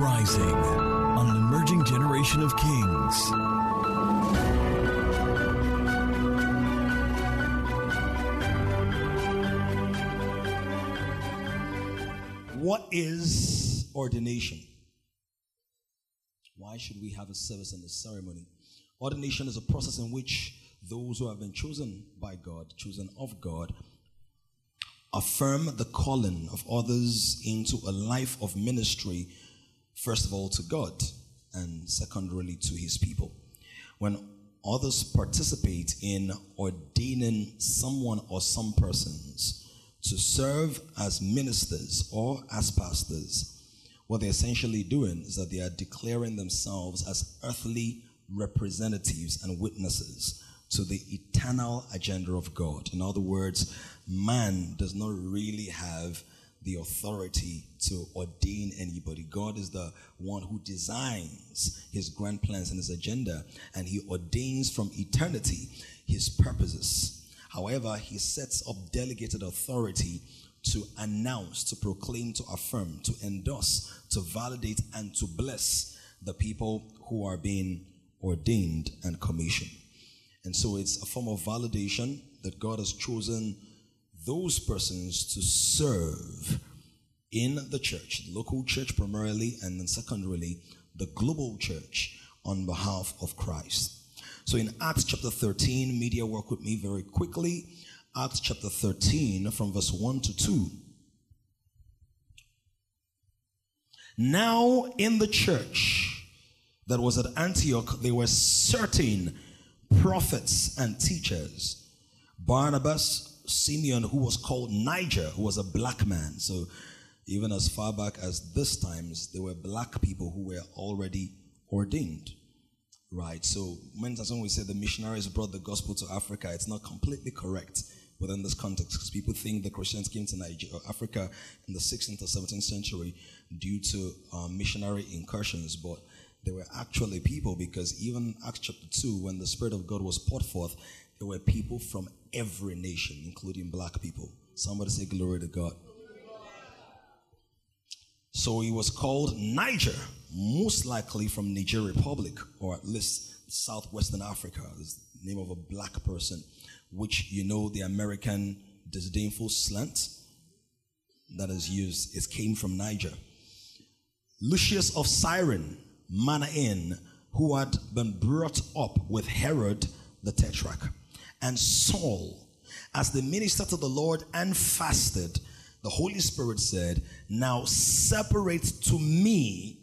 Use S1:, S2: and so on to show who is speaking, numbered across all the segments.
S1: rising on an emerging generation of kings.
S2: What is ordination? Why should we have a service and a ceremony? Ordination is a process in which those who have been chosen by God, chosen of God, affirm the calling of others into a life of ministry, first of all to God, and secondarily to his people. When others participate in ordaining someone or some persons to serve as ministers or as pastors, what they're essentially doing is that they are declaring themselves as earthly representatives and witnesses to the eternal agenda of God. In other words, man does not really have the authority to ordain anybody. God is the one who designs his grand plans and his agenda, and he ordains from eternity his purposes. However, he sets up delegated authority to announce, to proclaim, to affirm, to endorse, to validate, and to bless the people who are being ordained and commissioned. And so it's a form of validation that God has chosen those persons to serve in the church, the local church primarily, and then secondarily, the global church on behalf of Christ. So in Acts chapter 13, media work with me very quickly. Acts chapter 13, from verse 1 to 2. Now in the church that was at Antioch, there were certain prophets and teachers. Barnabas, Simeon, who was called Niger, who was a black man. So even as far back as this times, there were black people who were already ordained. Right. So when we say the missionaries brought the gospel to Africa, it's not completely correct within this context because people think the Christians came to Nigeria, Africa in the 16th or 17th century due to um, missionary incursions, but there were actually people because even Acts chapter 2, when the Spirit of God was poured forth, there were people from every nation, including black people. Somebody say, Glory to God. So he was called Niger, most likely from Niger Republic, or at least southwestern Africa, is the name of a black person, which you know the American disdainful slant that is used, it came from Niger. Lucius of Cyrene, Manaen, who had been brought up with Herod the Tetrarch, and Saul, as the minister to the Lord and fasted, the Holy Spirit said, Now separate to me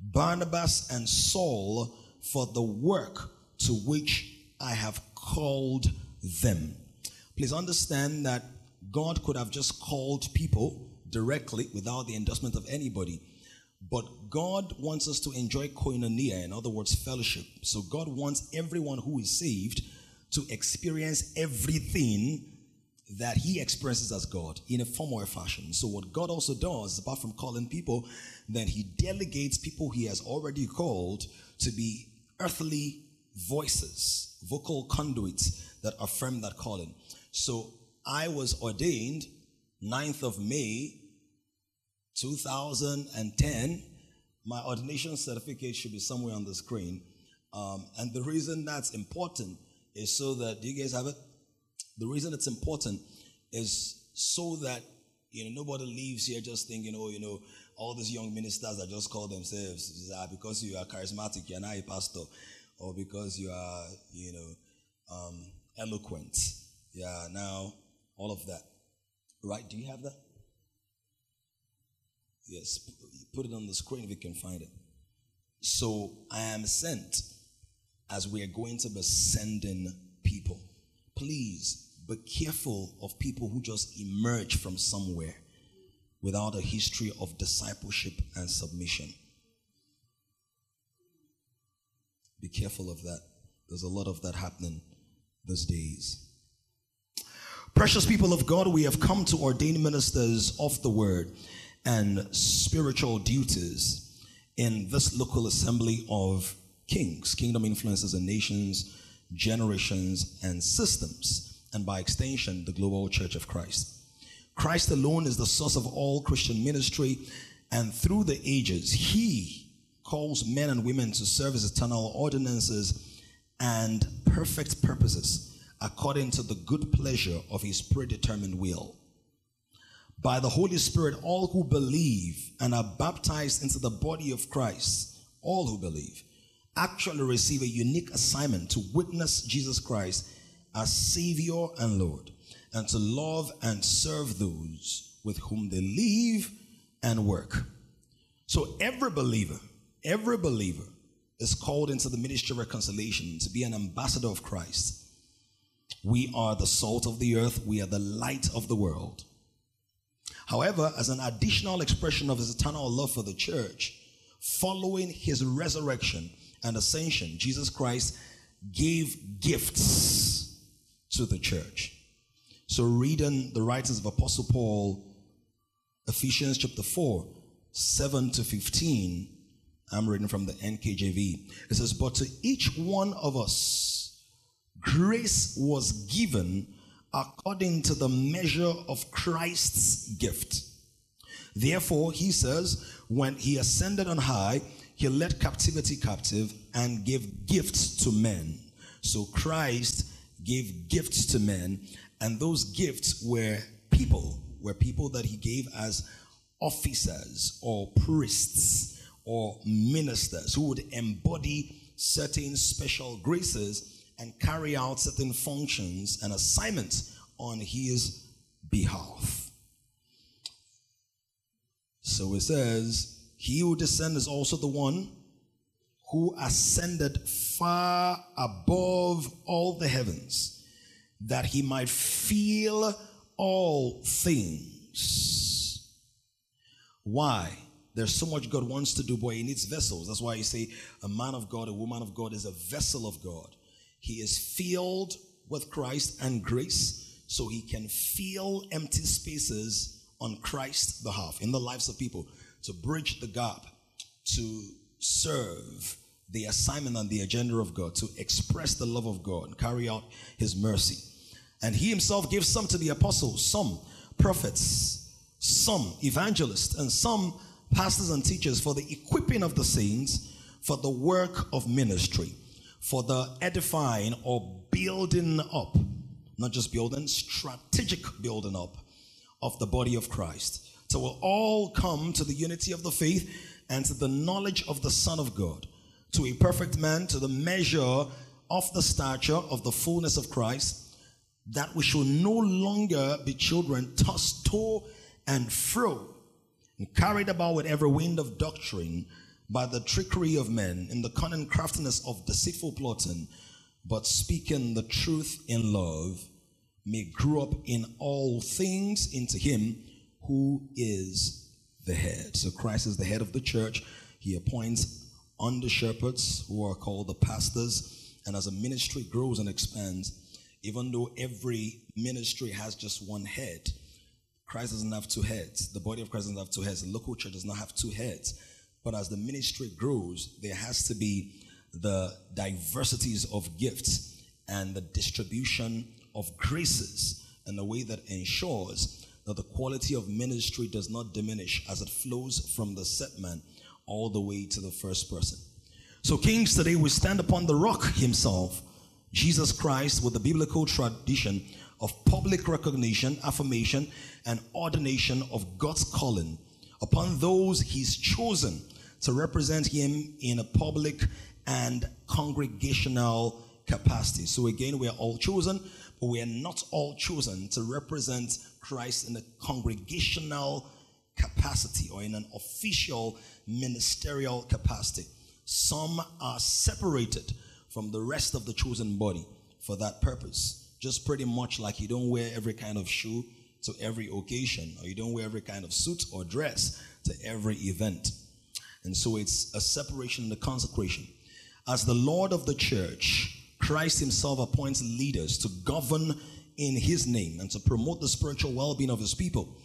S2: Barnabas and Saul for the work to which I have called them. Please understand that God could have just called people directly without the endorsement of anybody. But God wants us to enjoy koinonia, in other words, fellowship. So God wants everyone who is saved to experience everything that he experiences as God in a form or a fashion. So what God also does, apart from calling people, then he delegates people he has already called to be earthly voices, vocal conduits that affirm that calling. So I was ordained 9th of May 2010. My ordination certificate should be somewhere on the screen. Um, and the reason that's important is so that, do you guys have it? The reason it's important is so that you know nobody leaves here just thinking, oh, you know, all these young ministers that just call themselves because you are charismatic, you're not a pastor, or because you are, you know, um, eloquent. Yeah, now all of that. Right? Do you have that? Yes, put it on the screen if you can find it. So I am sent as we are going to be sending people. Please be careful of people who just emerge from somewhere without a history of discipleship and submission. Be careful of that. There's a lot of that happening these days. Precious people of God, we have come to ordain ministers of the word and spiritual duties in this local assembly of kings, kingdom influences and nations, generations, and systems, and by extension, the global church of Christ. Christ alone is the source of all Christian ministry and through the ages, he calls men and women to serve his eternal ordinances and perfect purposes according to the good pleasure of his predetermined will. By the Holy Spirit, all who believe and are baptized into the body of Christ, all who believe, actually receive a unique assignment to witness Jesus Christ as Savior and Lord, and to love and serve those with whom they live and work. So every believer, every believer is called into the ministry of reconciliation to be an ambassador of Christ. We are the salt of the earth, we are the light of the world. However, as an additional expression of his eternal love for the church, following his resurrection and ascension, Jesus Christ gave gifts to the church. So, reading the writings of Apostle Paul, Ephesians chapter 4, 7 to 15, I'm reading from the NKJV. It says, But to each one of us, grace was given according to the measure of Christ's gift. Therefore, he says, when he ascended on high, he led captivity captive and gave gifts to men. So Christ gave gifts to men, and those gifts were people, were people that he gave as officers or priests or ministers who would embody certain special graces and carry out certain functions and assignments on his behalf. So it says, He who descended is also the one who ascended far above all the heavens, that he might feel all things. Why? There's so much God wants to do, boy. he needs vessels. That's why you say a man of God, a woman of God is a vessel of God. He is filled with Christ and grace so he can fill empty spaces on Christ's behalf in the lives of people to bridge the gap, to serve the assignment and the agenda of God, to express the love of God, and carry out his mercy. And he himself gives some to the apostles, some prophets, some evangelists, and some pastors and teachers for the equipping of the saints for the work of ministry, for the edifying or building up, not just building, strategic building up of the body of Christ. So we'll all come to the unity of the faith and to the knowledge of the Son of God, to a perfect man, to the measure of the stature of the fullness of Christ, that we shall no longer be children tossed to and fro and carried about with every wind of doctrine by the trickery of men in the cunning craftiness of deceitful plotting, but speaking the truth in love, may grow up in all things into him who is the head. So Christ is the head of the church. He appoints under shepherds who are called the pastors. And as a ministry grows and expands, even though every ministry has just one head, Christ doesn't have two heads. The body of Christ doesn't have two heads. The local church does not have two heads. But as the ministry grows, there has to be the diversities of gifts and the distribution of graces in a way that ensures that the quality of ministry does not diminish as it flows from the set man all the way to the first person. So, kings, today we stand upon the rock himself, Jesus Christ, with the biblical tradition of public recognition, affirmation, and ordination of God's calling upon those he's chosen to represent him in a public and congregational capacity. So again, we are all chosen, we are not all chosen to represent Christ in a congregational capacity or in an official ministerial capacity. Some are separated from the rest of the chosen body for that purpose. Just pretty much like you don't wear every kind of shoe to every occasion, or you don't wear every kind of suit or dress to every event. And so it's a separation and a consecration. As the Lord of the church, Christ himself appoints leaders to govern in his name and to promote the spiritual well being of his people.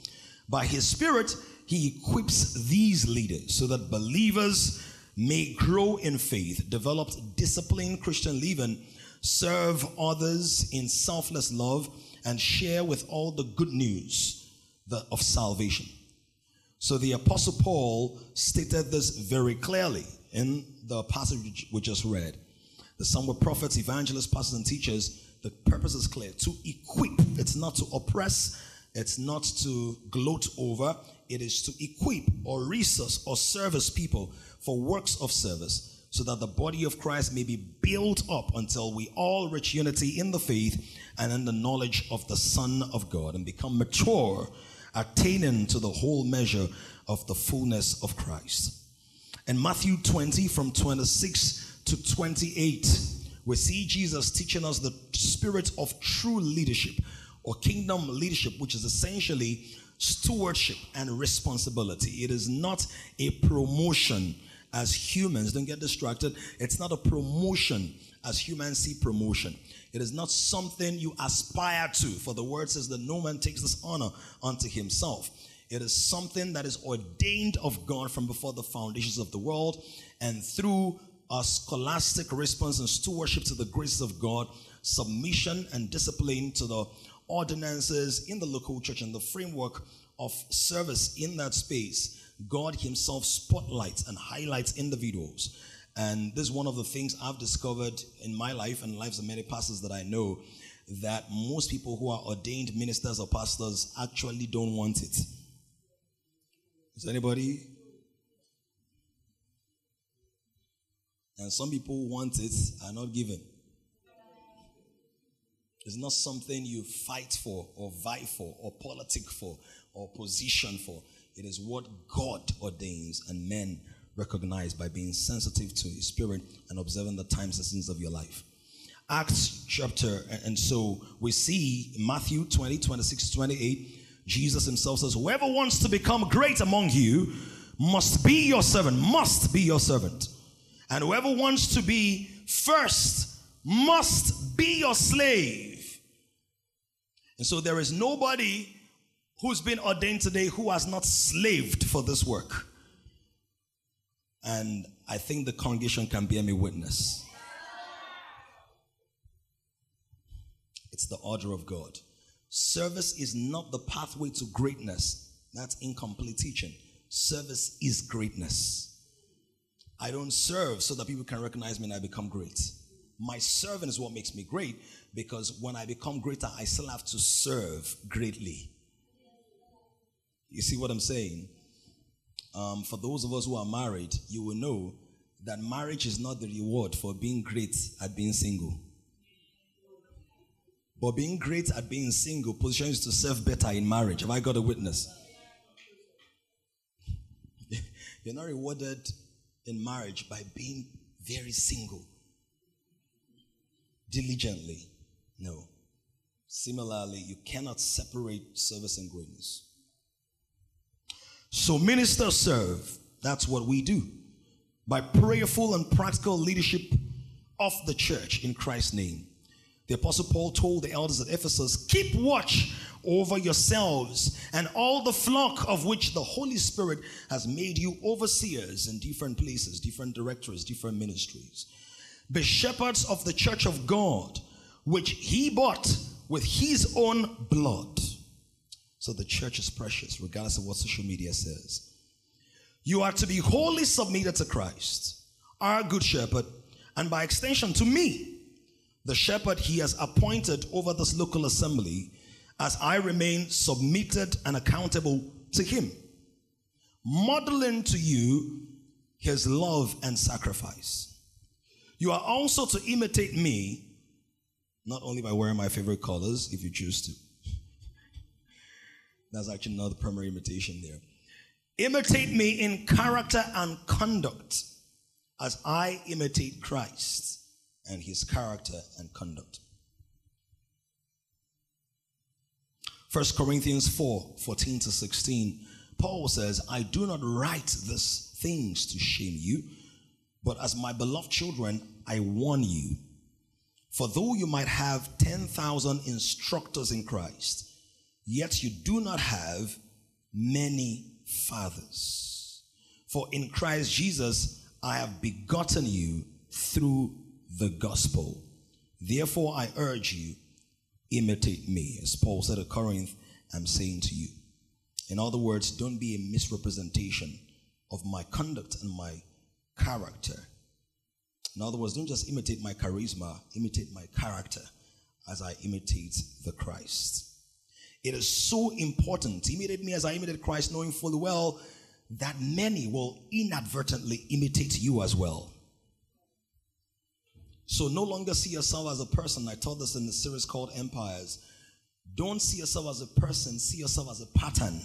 S2: By his spirit, he equips these leaders so that believers may grow in faith, develop disciplined Christian living, serve others in selfless love, and share with all the good news of salvation. So the Apostle Paul stated this very clearly in the passage we just read. Some were prophets, evangelists, pastors, and teachers. The purpose is clear to equip. It's not to oppress, it's not to gloat over, it is to equip or resource or service people for works of service so that the body of Christ may be built up until we all reach unity in the faith and in the knowledge of the Son of God and become mature, attaining to the whole measure of the fullness of Christ. In Matthew 20, from 26 to 28, we see Jesus teaching us the spirit of true leadership or kingdom leadership, which is essentially stewardship and responsibility. It is not a promotion as humans. Don't get distracted. It's not a promotion as humans see promotion. It is not something you aspire to, for the word says that no man takes this honor unto himself. It is something that is ordained of God from before the foundations of the world, and through a scholastic response and stewardship to the graces of God, submission and discipline to the ordinances in the local church and the framework of service in that space, God Himself spotlights and highlights individuals. And this is one of the things I've discovered in my life and lives of many pastors that I know that most people who are ordained ministers or pastors actually don't want it. Is anybody? And some people want it are not given. It's not something you fight for or vie for or politic for or position for. It is what God ordains and men recognize by being sensitive to His Spirit and observing the times and seasons of your life. Acts chapter, and so we see Matthew 20, 26, 28, Jesus himself says, Whoever wants to become great among you must be your servant, must be your servant. And whoever wants to be first must be your slave. And so there is nobody who's been ordained today who has not slaved for this work. And I think the congregation can bear me witness. It's the order of God. Service is not the pathway to greatness. That's incomplete teaching. Service is greatness. I don't serve so that people can recognize me and I become great. My serving is what makes me great because when I become greater, I still have to serve greatly. You see what I'm saying? Um, for those of us who are married, you will know that marriage is not the reward for being great at being single. But being great at being single positions to serve better in marriage. Have I got a witness? You're not rewarded in marriage by being very single diligently. No. Similarly, you cannot separate service and greatness. So, ministers serve. That's what we do. By prayerful and practical leadership of the church in Christ's name. The Apostle Paul told the elders at Ephesus, Keep watch over yourselves and all the flock of which the Holy Spirit has made you overseers in different places, different directorates, different ministries. Be shepherds of the church of God, which he bought with his own blood. So the church is precious, regardless of what social media says. You are to be wholly submitted to Christ, our good shepherd, and by extension to me, the shepherd he has appointed over this local assembly, as I remain submitted and accountable to him, modeling to you his love and sacrifice. You are also to imitate me, not only by wearing my favorite colors, if you choose to that's actually not the primary imitation there. Imitate me in character and conduct as I imitate Christ and his character and conduct. 1 Corinthians 4 14 to 16. Paul says, I do not write these things to shame you, but as my beloved children, I warn you. For though you might have 10,000 instructors in Christ, yet you do not have many fathers. For in Christ Jesus I have begotten you through the gospel. Therefore I urge you, imitate me. As Paul said at Corinth, I'm saying to you. In other words, don't be a misrepresentation of my conduct and my character. In other words, don't just imitate my charisma, imitate my character as I imitate the Christ. It is so important. Imitate me as I imitate Christ, knowing fully well that many will inadvertently imitate you as well. So no longer see yourself as a person. I taught this in the series called Empires. Don't see yourself as a person, see yourself as a pattern.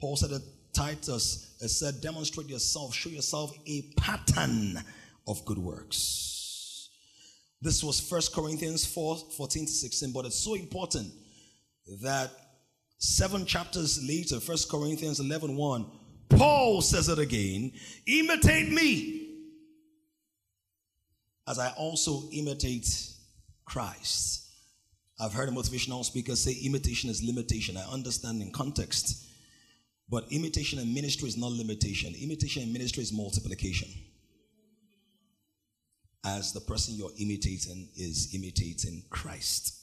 S2: Paul said to Titus, it said, demonstrate yourself, show yourself a pattern of good works. This was First Corinthians 4 14 to 16, but it's so important that seven chapters later, First Corinthians 11 1, Paul says it again imitate me as I also imitate Christ. I've heard a motivational speaker say imitation is limitation. I understand in context. But imitation and ministry is not limitation. Imitation and ministry is multiplication. As the person you're imitating is imitating Christ.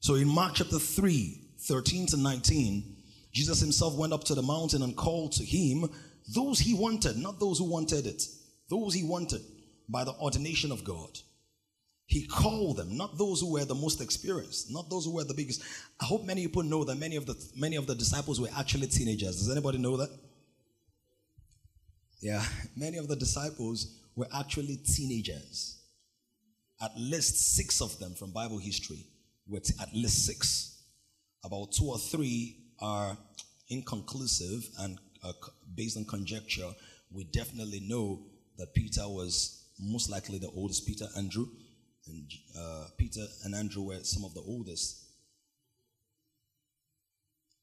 S2: So in Mark chapter 3, 13 to 19, Jesus himself went up to the mountain and called to him those he wanted, not those who wanted it, those he wanted by the ordination of God. He called them, not those who were the most experienced, not those who were the biggest. I hope many people know that many of the many of the disciples were actually teenagers. Does anybody know that? Yeah, many of the disciples were actually teenagers. At least six of them from Bible history were t- at least six. About two or three are inconclusive and uh, based on conjecture. We definitely know that Peter was most likely the oldest, Peter, Andrew. And uh, Peter and Andrew were some of the oldest.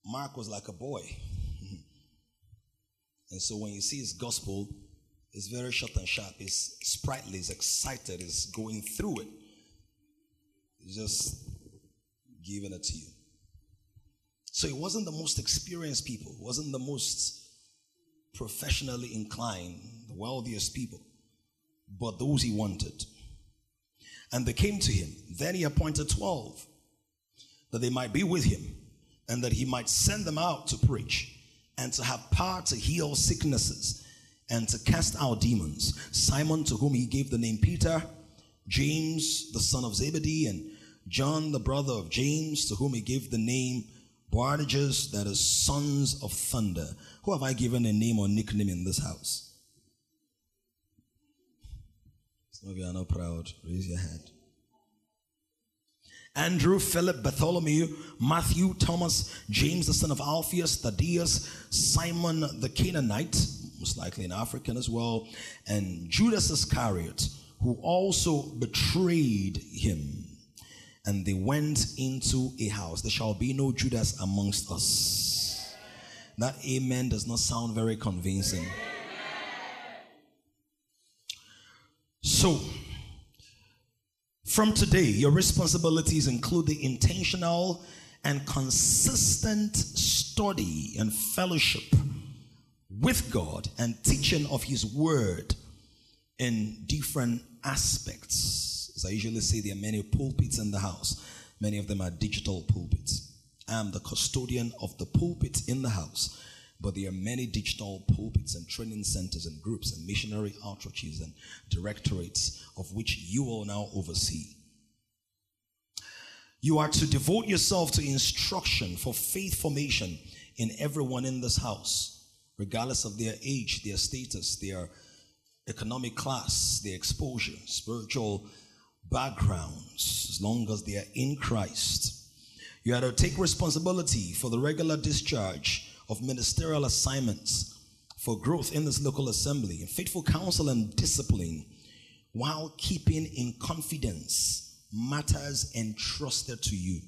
S2: Mark was like a boy. and so when you see his gospel, it's very short and sharp. It's sprightly, it's excited, it's going through it. Just giving it to you. So it wasn't the most experienced people, wasn't the most professionally inclined, the wealthiest people but those he wanted. And they came to him. Then he appointed 12 that they might be with him and that he might send them out to preach and to have power to heal sicknesses and to cast out demons. Simon, to whom he gave the name Peter, James, the son of Zebedee, and John, the brother of James, to whom he gave the name Boanerges, that is, sons of thunder. Who have I given a name or nickname in this house? Some of you are not proud. Raise your hand. Andrew, Philip, Bartholomew, Matthew, Thomas, James, the son of Alphaeus, Thaddeus, Simon the Canaanite, most likely an African as well, and Judas Iscariot, who also betrayed him. And they went into a house. There shall be no Judas amongst us. That amen does not sound very convincing. So, from today, your responsibilities include the intentional and consistent study and fellowship with God and teaching of His Word in different aspects. As I usually say, there are many pulpits in the house, many of them are digital pulpits. I am the custodian of the pulpit in the house but there are many digital pulpits and training centers and groups and missionary outreaches and directorates of which you will now oversee. You are to devote yourself to instruction for faith formation in everyone in this house, regardless of their age, their status, their economic class, their exposure, spiritual backgrounds, as long as they are in Christ. You are to take responsibility for the regular discharge of ministerial assignments for growth in this local assembly, faithful counsel and discipline, while keeping in confidence matters entrusted to you.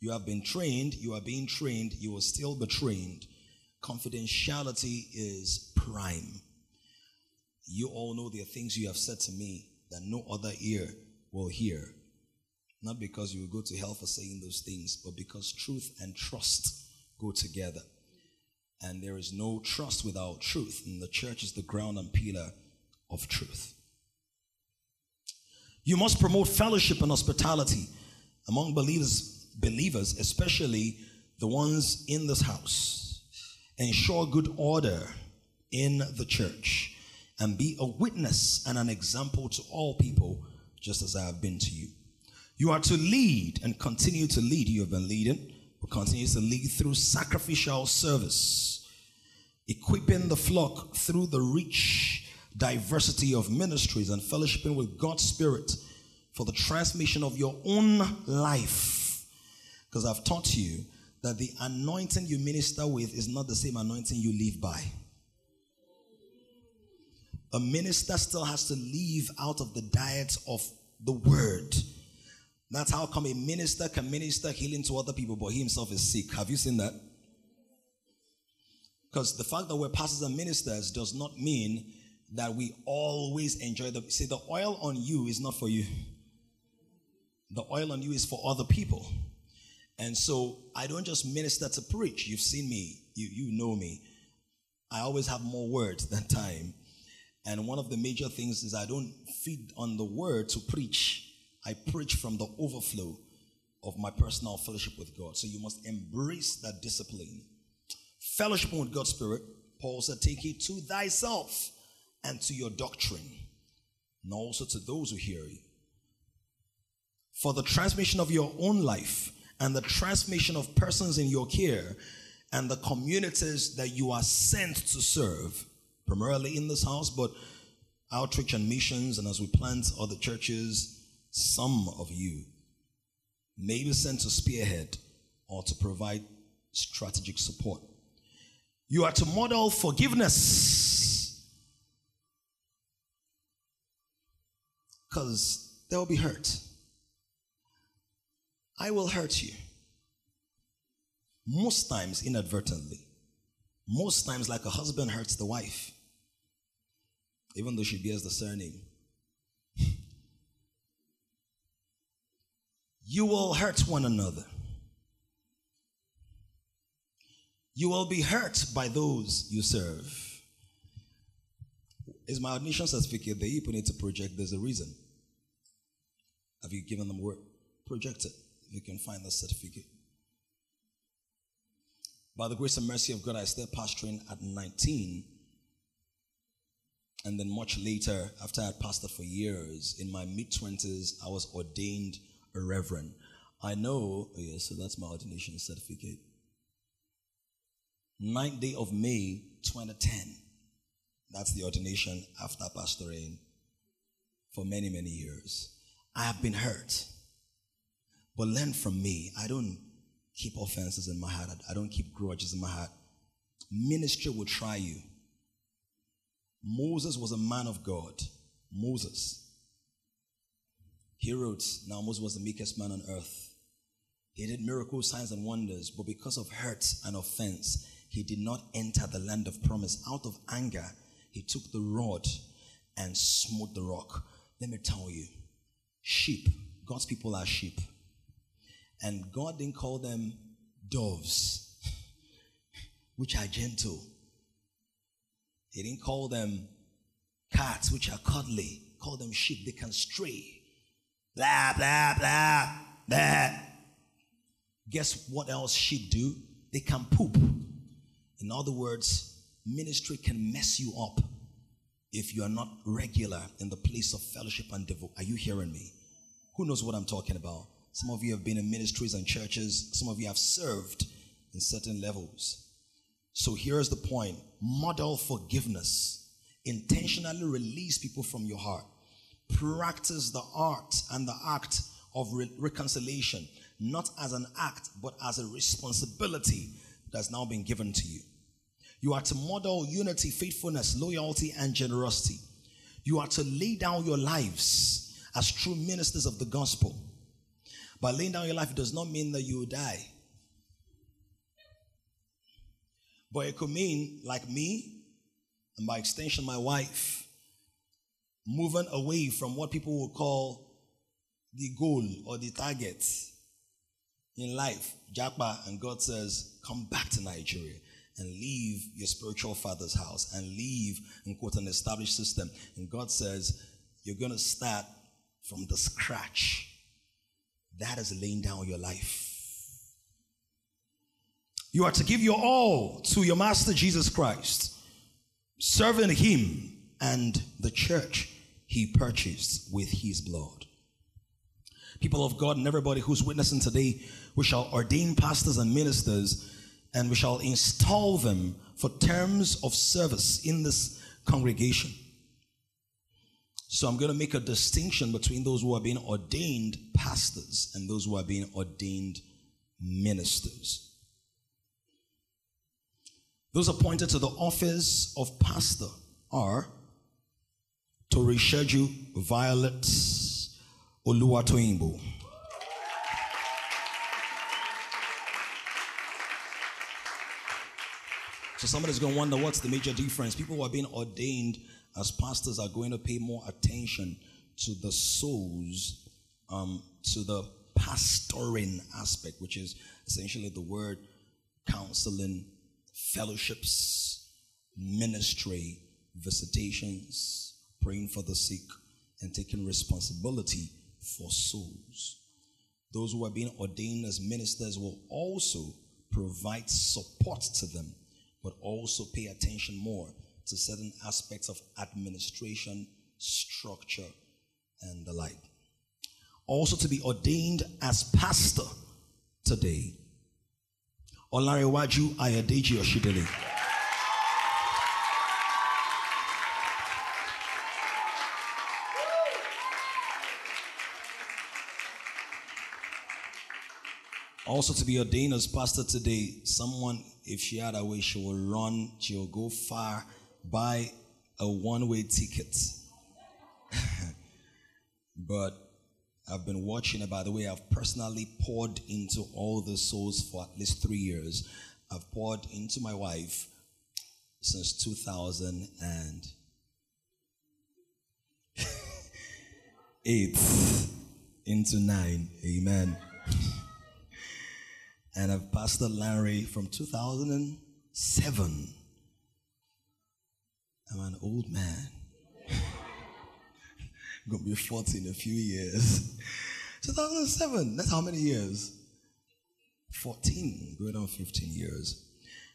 S2: You have been trained, you are being trained, you will still be trained. Confidentiality is prime. You all know there are things you have said to me that no other ear will hear. Not because you will go to hell for saying those things, but because truth and trust go together. And there is no trust without truth. And the church is the ground and pillar of truth. You must promote fellowship and hospitality among believers, believers, especially the ones in this house, ensure good order in the church, and be a witness and an example to all people, just as I have been to you. You are to lead and continue to lead. You have been leading, but continue to lead through sacrificial service, equipping the flock through the rich diversity of ministries and fellowshipping with God's Spirit for the transmission of your own life. Because I've taught you that the anointing you minister with is not the same anointing you live by. A minister still has to live out of the diet of the word. That's how come a minister can minister healing to other people, but he himself is sick. Have you seen that? Because the fact that we're pastors and ministers does not mean that we always enjoy the see the oil on you is not for you. The oil on you is for other people. And so I don't just minister to preach. You've seen me, you, you know me. I always have more words than time. And one of the major things is I don't feed on the word to preach. I preach from the overflow of my personal fellowship with God. So you must embrace that discipline. Fellowship with God's Spirit, Paul said, take it to thyself and to your doctrine, and also to those who hear you. For the transmission of your own life and the transmission of persons in your care and the communities that you are sent to serve, primarily in this house, but outreach and missions, and as we plant other churches, some of you may be sent to spearhead or to provide strategic support. You are to model forgiveness because there will be hurt. I will hurt you. Most times inadvertently. Most times, like a husband hurts the wife, even though she bears the surname. You will hurt one another. You will be hurt by those you serve. Is my admission certificate the to project? There's a reason. Have you given them work? Project it if you can find the certificate. By the grace and mercy of God, I started pastoring at 19. And then much later, after I had pastored for years, in my mid 20s, I was ordained reverend. I know, oh yeah, so that's my ordination certificate. 9th day of May 2010. That's the ordination after pastoring for many, many years. I have been hurt. But learn from me. I don't keep offenses in my heart, I don't keep grudges in my heart. Ministry will try you. Moses was a man of God. Moses. He wrote, Now Moses was the meekest man on earth. He did miracles, signs, and wonders, but because of hurt and offense, he did not enter the land of promise. Out of anger, he took the rod and smote the rock. Let me tell you, sheep, God's people are sheep. And God didn't call them doves, which are gentle. He didn't call them cats, which are cuddly. Call them sheep, they can stray. Blah, blah, blah, blah. Guess what else sheep do? They can poop. In other words, ministry can mess you up if you are not regular in the place of fellowship and devotion. Are you hearing me? Who knows what I'm talking about? Some of you have been in ministries and churches. Some of you have served in certain levels. So here's the point model forgiveness, intentionally release people from your heart, practice the art and the act of re- reconciliation, not as an act, but as a responsibility that's now been given to you. You are to model unity, faithfulness, loyalty, and generosity. You are to lay down your lives as true ministers of the gospel by laying down your life, it does not mean that you will die. But it could mean, like me, and by extension, my wife, moving away from what people will call the goal or the target in life. Japa and God says, come back to Nigeria and leave your spiritual father's house and leave and quote an established system. And God says, you're going to start from the scratch that is laying down your life. You are to give your all to your Master Jesus Christ, serving Him and the church He purchased with His blood. People of God and everybody who's witnessing today, we shall ordain pastors and ministers and we shall install them for terms of service in this congregation. So I'm going to make a distinction between those who are being ordained pastors and those who are being ordained ministers. Those appointed to the office of pastor are Torisheju Violet Oluwatoyinbo. So somebody's going to wonder what's the major difference. People who are being ordained as pastors are going to pay more attention to the souls, um, to the pastoring aspect, which is essentially the word counseling, fellowships, ministry, visitations, praying for the sick, and taking responsibility for souls. Those who are being ordained as ministers will also provide support to them, but also pay attention more to certain aspects of administration, structure, and the like. Also, to be ordained as pastor today. Olarewaju Ayadeji Oshidele. Also, to be ordained as pastor today, someone, if she had a way, she will run, she will go far, buy a one way ticket. but I've been watching it, by the way, I've personally poured into all the souls for at least three years. I've poured into my wife since 2008 into 9. Amen. And I've pastored Larry from 2007. I'm an old man. I'm going to be 40 in a few years. 2007, that's how many years? 14, going on 15 years.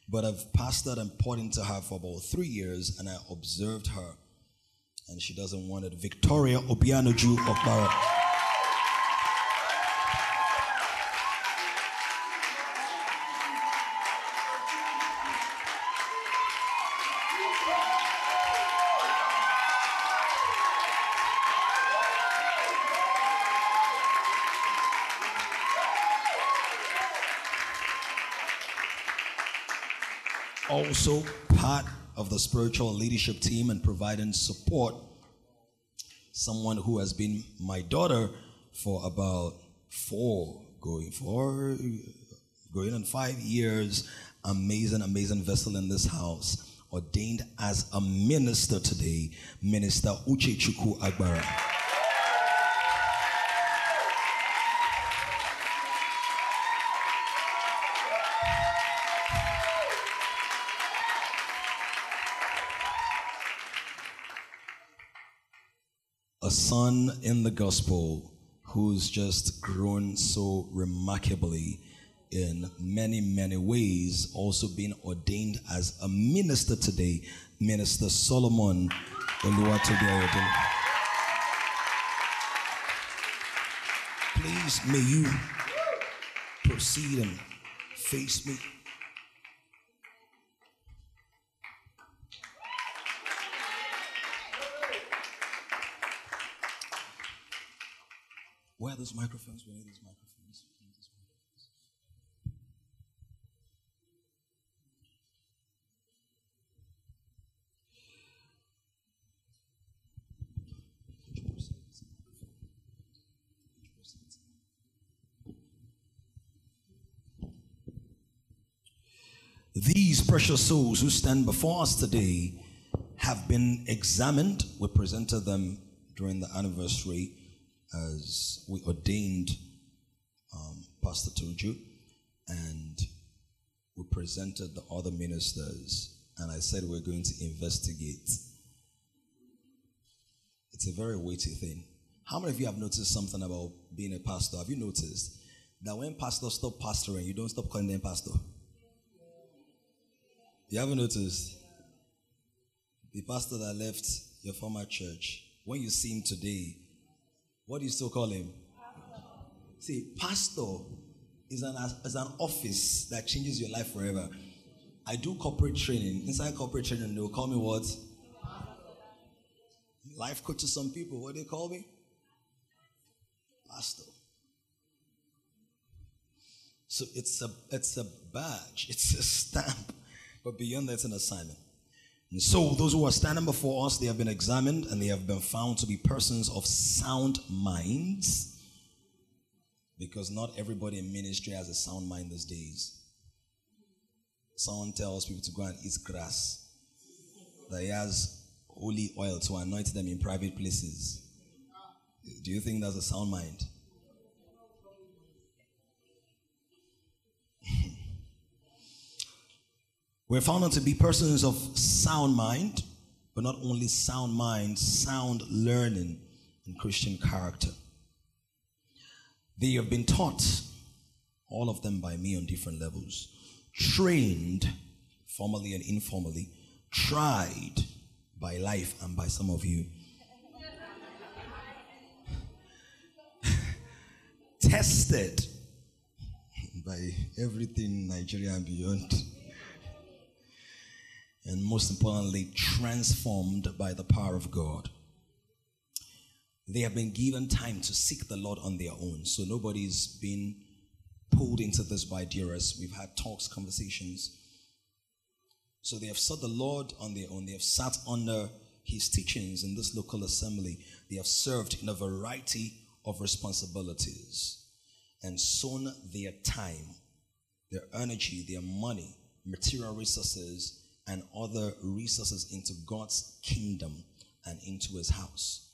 S2: But I've pastored and poured into her for about three years, and I observed her, and she doesn't want it. Victoria Obianoju of also part of the spiritual leadership team and providing support. Someone who has been my daughter for about four, going for going on five years. Amazing, amazing vessel in this house. Ordained as a minister today, Minister Uche Chuku Agbara. In the gospel who's just grown so remarkably in many, many ways, also being ordained as a minister today, Minister Solomon Please, may you proceed and face me. Where are those microphones? Where are those microphones? Microphones? These precious souls who stand before us today have been examined. We presented them during the anniversary as we ordained um, Pastor Tuju, and we presented the other ministers, and I said we're going to investigate. It's a very weighty thing. How many of you have noticed something about being a pastor? Have you noticed that when pastors stop pastoring, you don't stop calling them pastor? You haven't noticed? The pastor that left your former church, when you see him today, what do you still call him? See, pastor is an, is an office that changes your life forever. I do corporate training. Inside corporate training, they'll call me what? Life coach to some people. What do they call me? Pastor. So it's a it's a badge, it's a stamp, but beyond that, it's an assignment. And so those who are standing before us, they have been examined and they have been found to be persons of sound minds. Because not everybody in ministry has a sound mind these days. Someone tells people to go and eat grass. That he has holy oil to anoint them in private places. Do you think that's a sound mind? We're found to be persons of sound mind, but not only sound mind, sound learning and Christian character. They have been taught, all of them by me on different levels, trained formally and informally, tried by life and by some of you, tested by everything Nigeria and beyond and most importantly, transformed by the power of God. They have been given time to seek the Lord on their own. So nobody's been pulled into this by Dearest. We've had talks, conversations. So they have sought the Lord on their own. They have sat under his teachings in this local assembly. They have served in a variety of responsibilities and sown their time, their energy, their money, material resources and other resources into God's kingdom and into his house.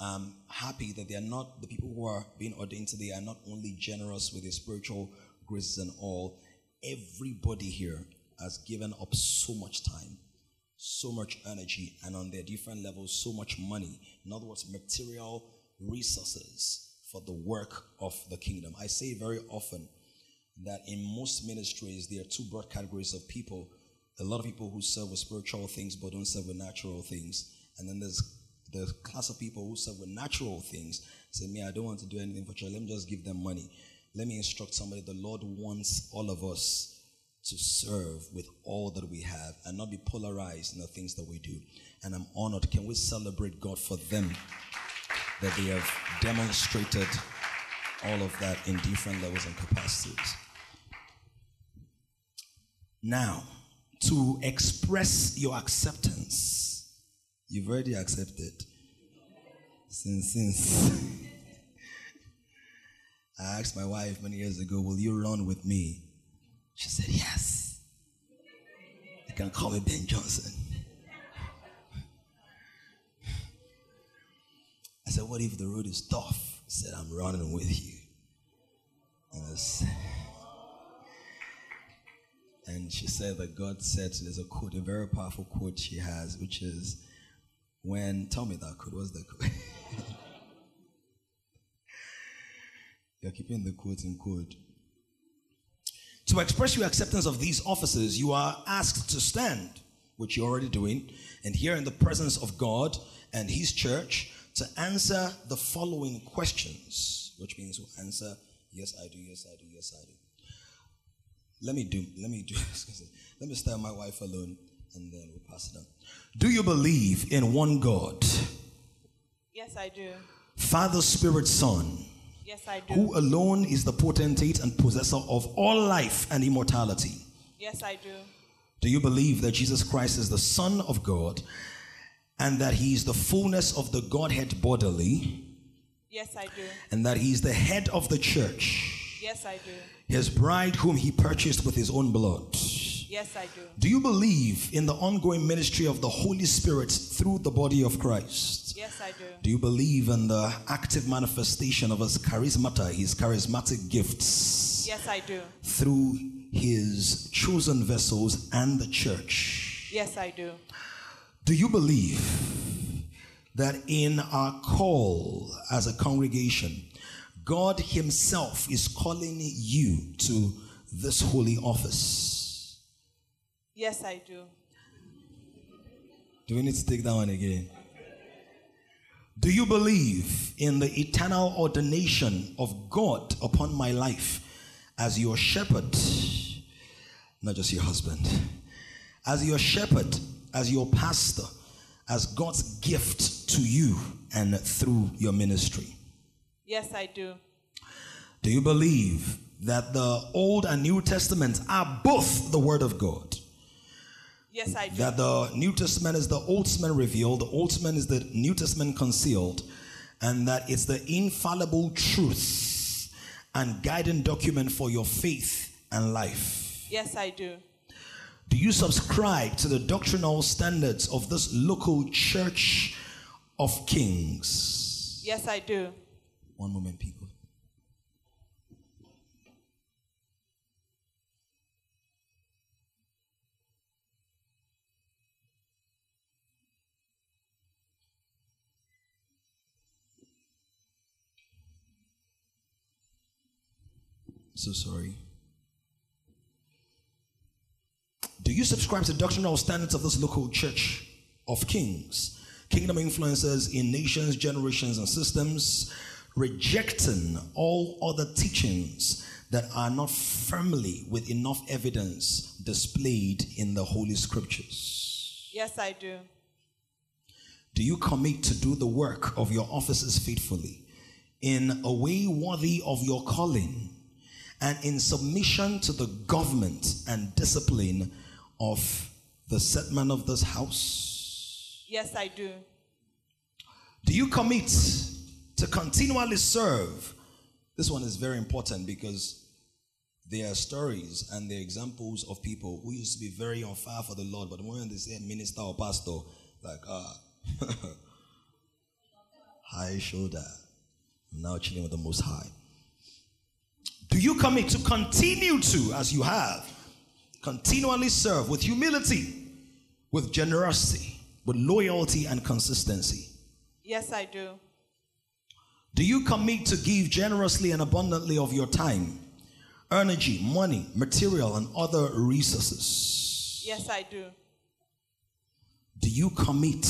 S2: I'm happy that they are not, the people who are being ordained today are not only generous with their spiritual graces and all, everybody here has given up so much time, so much energy, and on their different levels, so much money. In other words, material resources for the work of the kingdom. I say very often that in most ministries, there are two broad categories of people a lot of people who serve with spiritual things but don't serve with natural things. And then there's the class of people who serve with natural things. Say, me, I don't want to do anything for church. Let me just give them money. Let me instruct somebody. The Lord wants all of us to serve with all that we have and not be polarized in the things that we do. And I'm honored. Can we celebrate God for them that they have demonstrated all of that in different levels and capacities? Now, to express your acceptance. You've already accepted. Since, since. I asked my wife many years ago, Will you run with me? She said, Yes. You can call me Ben Johnson. I said, What if the road is tough? He said, I'm running with you. And I said, and she said that God said there's a quote, a very powerful quote she has, which is when tell me that quote. What's the quote? You're keeping the quote in quote. To express your acceptance of these offices, you are asked to stand, which you're already doing, and here in the presence of God and His church to answer the following questions, which means we'll answer yes, I do, yes, I do, yes, I do. Let me do, let me do, let me start my wife alone and then we'll pass it on. Do you believe in one God?
S3: Yes, I do.
S2: Father, Spirit, Son.
S3: Yes, I do.
S2: Who alone is the potentate and possessor of all life and immortality?
S3: Yes, I do.
S2: Do you believe that Jesus Christ is the Son of God and that he is the fullness of the Godhead bodily?
S3: Yes, I do.
S2: And that he is the head of the church?
S3: Yes, I do.
S2: His bride, whom he purchased with his own blood.
S3: Yes, I do.
S2: Do you believe in the ongoing ministry of the Holy Spirit through the body of Christ?
S3: Yes, I do.
S2: Do you believe in the active manifestation of his charismata, his charismatic gifts?
S3: Yes, I do.
S2: Through his chosen vessels and the church?
S3: Yes, I do.
S2: Do you believe that in our call as a congregation, God Himself is calling you to this holy office.
S3: Yes, I do.
S2: Do we need to take that one again? Do you believe in the eternal ordination of God upon my life as your shepherd? Not just your husband. As your shepherd, as your pastor, as God's gift to you and through your ministry.
S3: Yes, I do.
S2: Do you believe that the Old and New Testaments are both the Word of God?
S3: Yes, I do.
S2: that the New Testament is the Old Testament revealed, the Old Testament is the New Testament concealed, and that it's the infallible truth and guiding document for your faith and life.
S3: Yes, I do.
S2: Do you subscribe to the doctrinal standards of this local church of kings?
S3: Yes, I do.
S2: One moment, people. So sorry. Do you subscribe to doctrinal standards of this local church of kings? Kingdom influences in nations, generations, and systems, rejecting all other teachings that are not firmly with enough evidence displayed in the Holy Scriptures.
S3: Yes, I do.
S2: Do you commit to do the work of your offices faithfully in a way worthy of your calling and in submission to the government and discipline of the set man of this house?
S3: Yes, I do.
S2: Do you commit to continually serve? This one is very important because there are stories and there are examples of people who used to be very on fire for the Lord, but the moment they say minister or pastor, like, ah, high shoulder, now chilling with the Most High. Do you commit to continue to, as you have, continually serve with humility, with generosity, with loyalty and consistency?
S3: Yes, I do.
S2: Do you commit to give generously and abundantly of your time, energy, money, material, and other resources?
S3: Yes, I do.
S2: Do you commit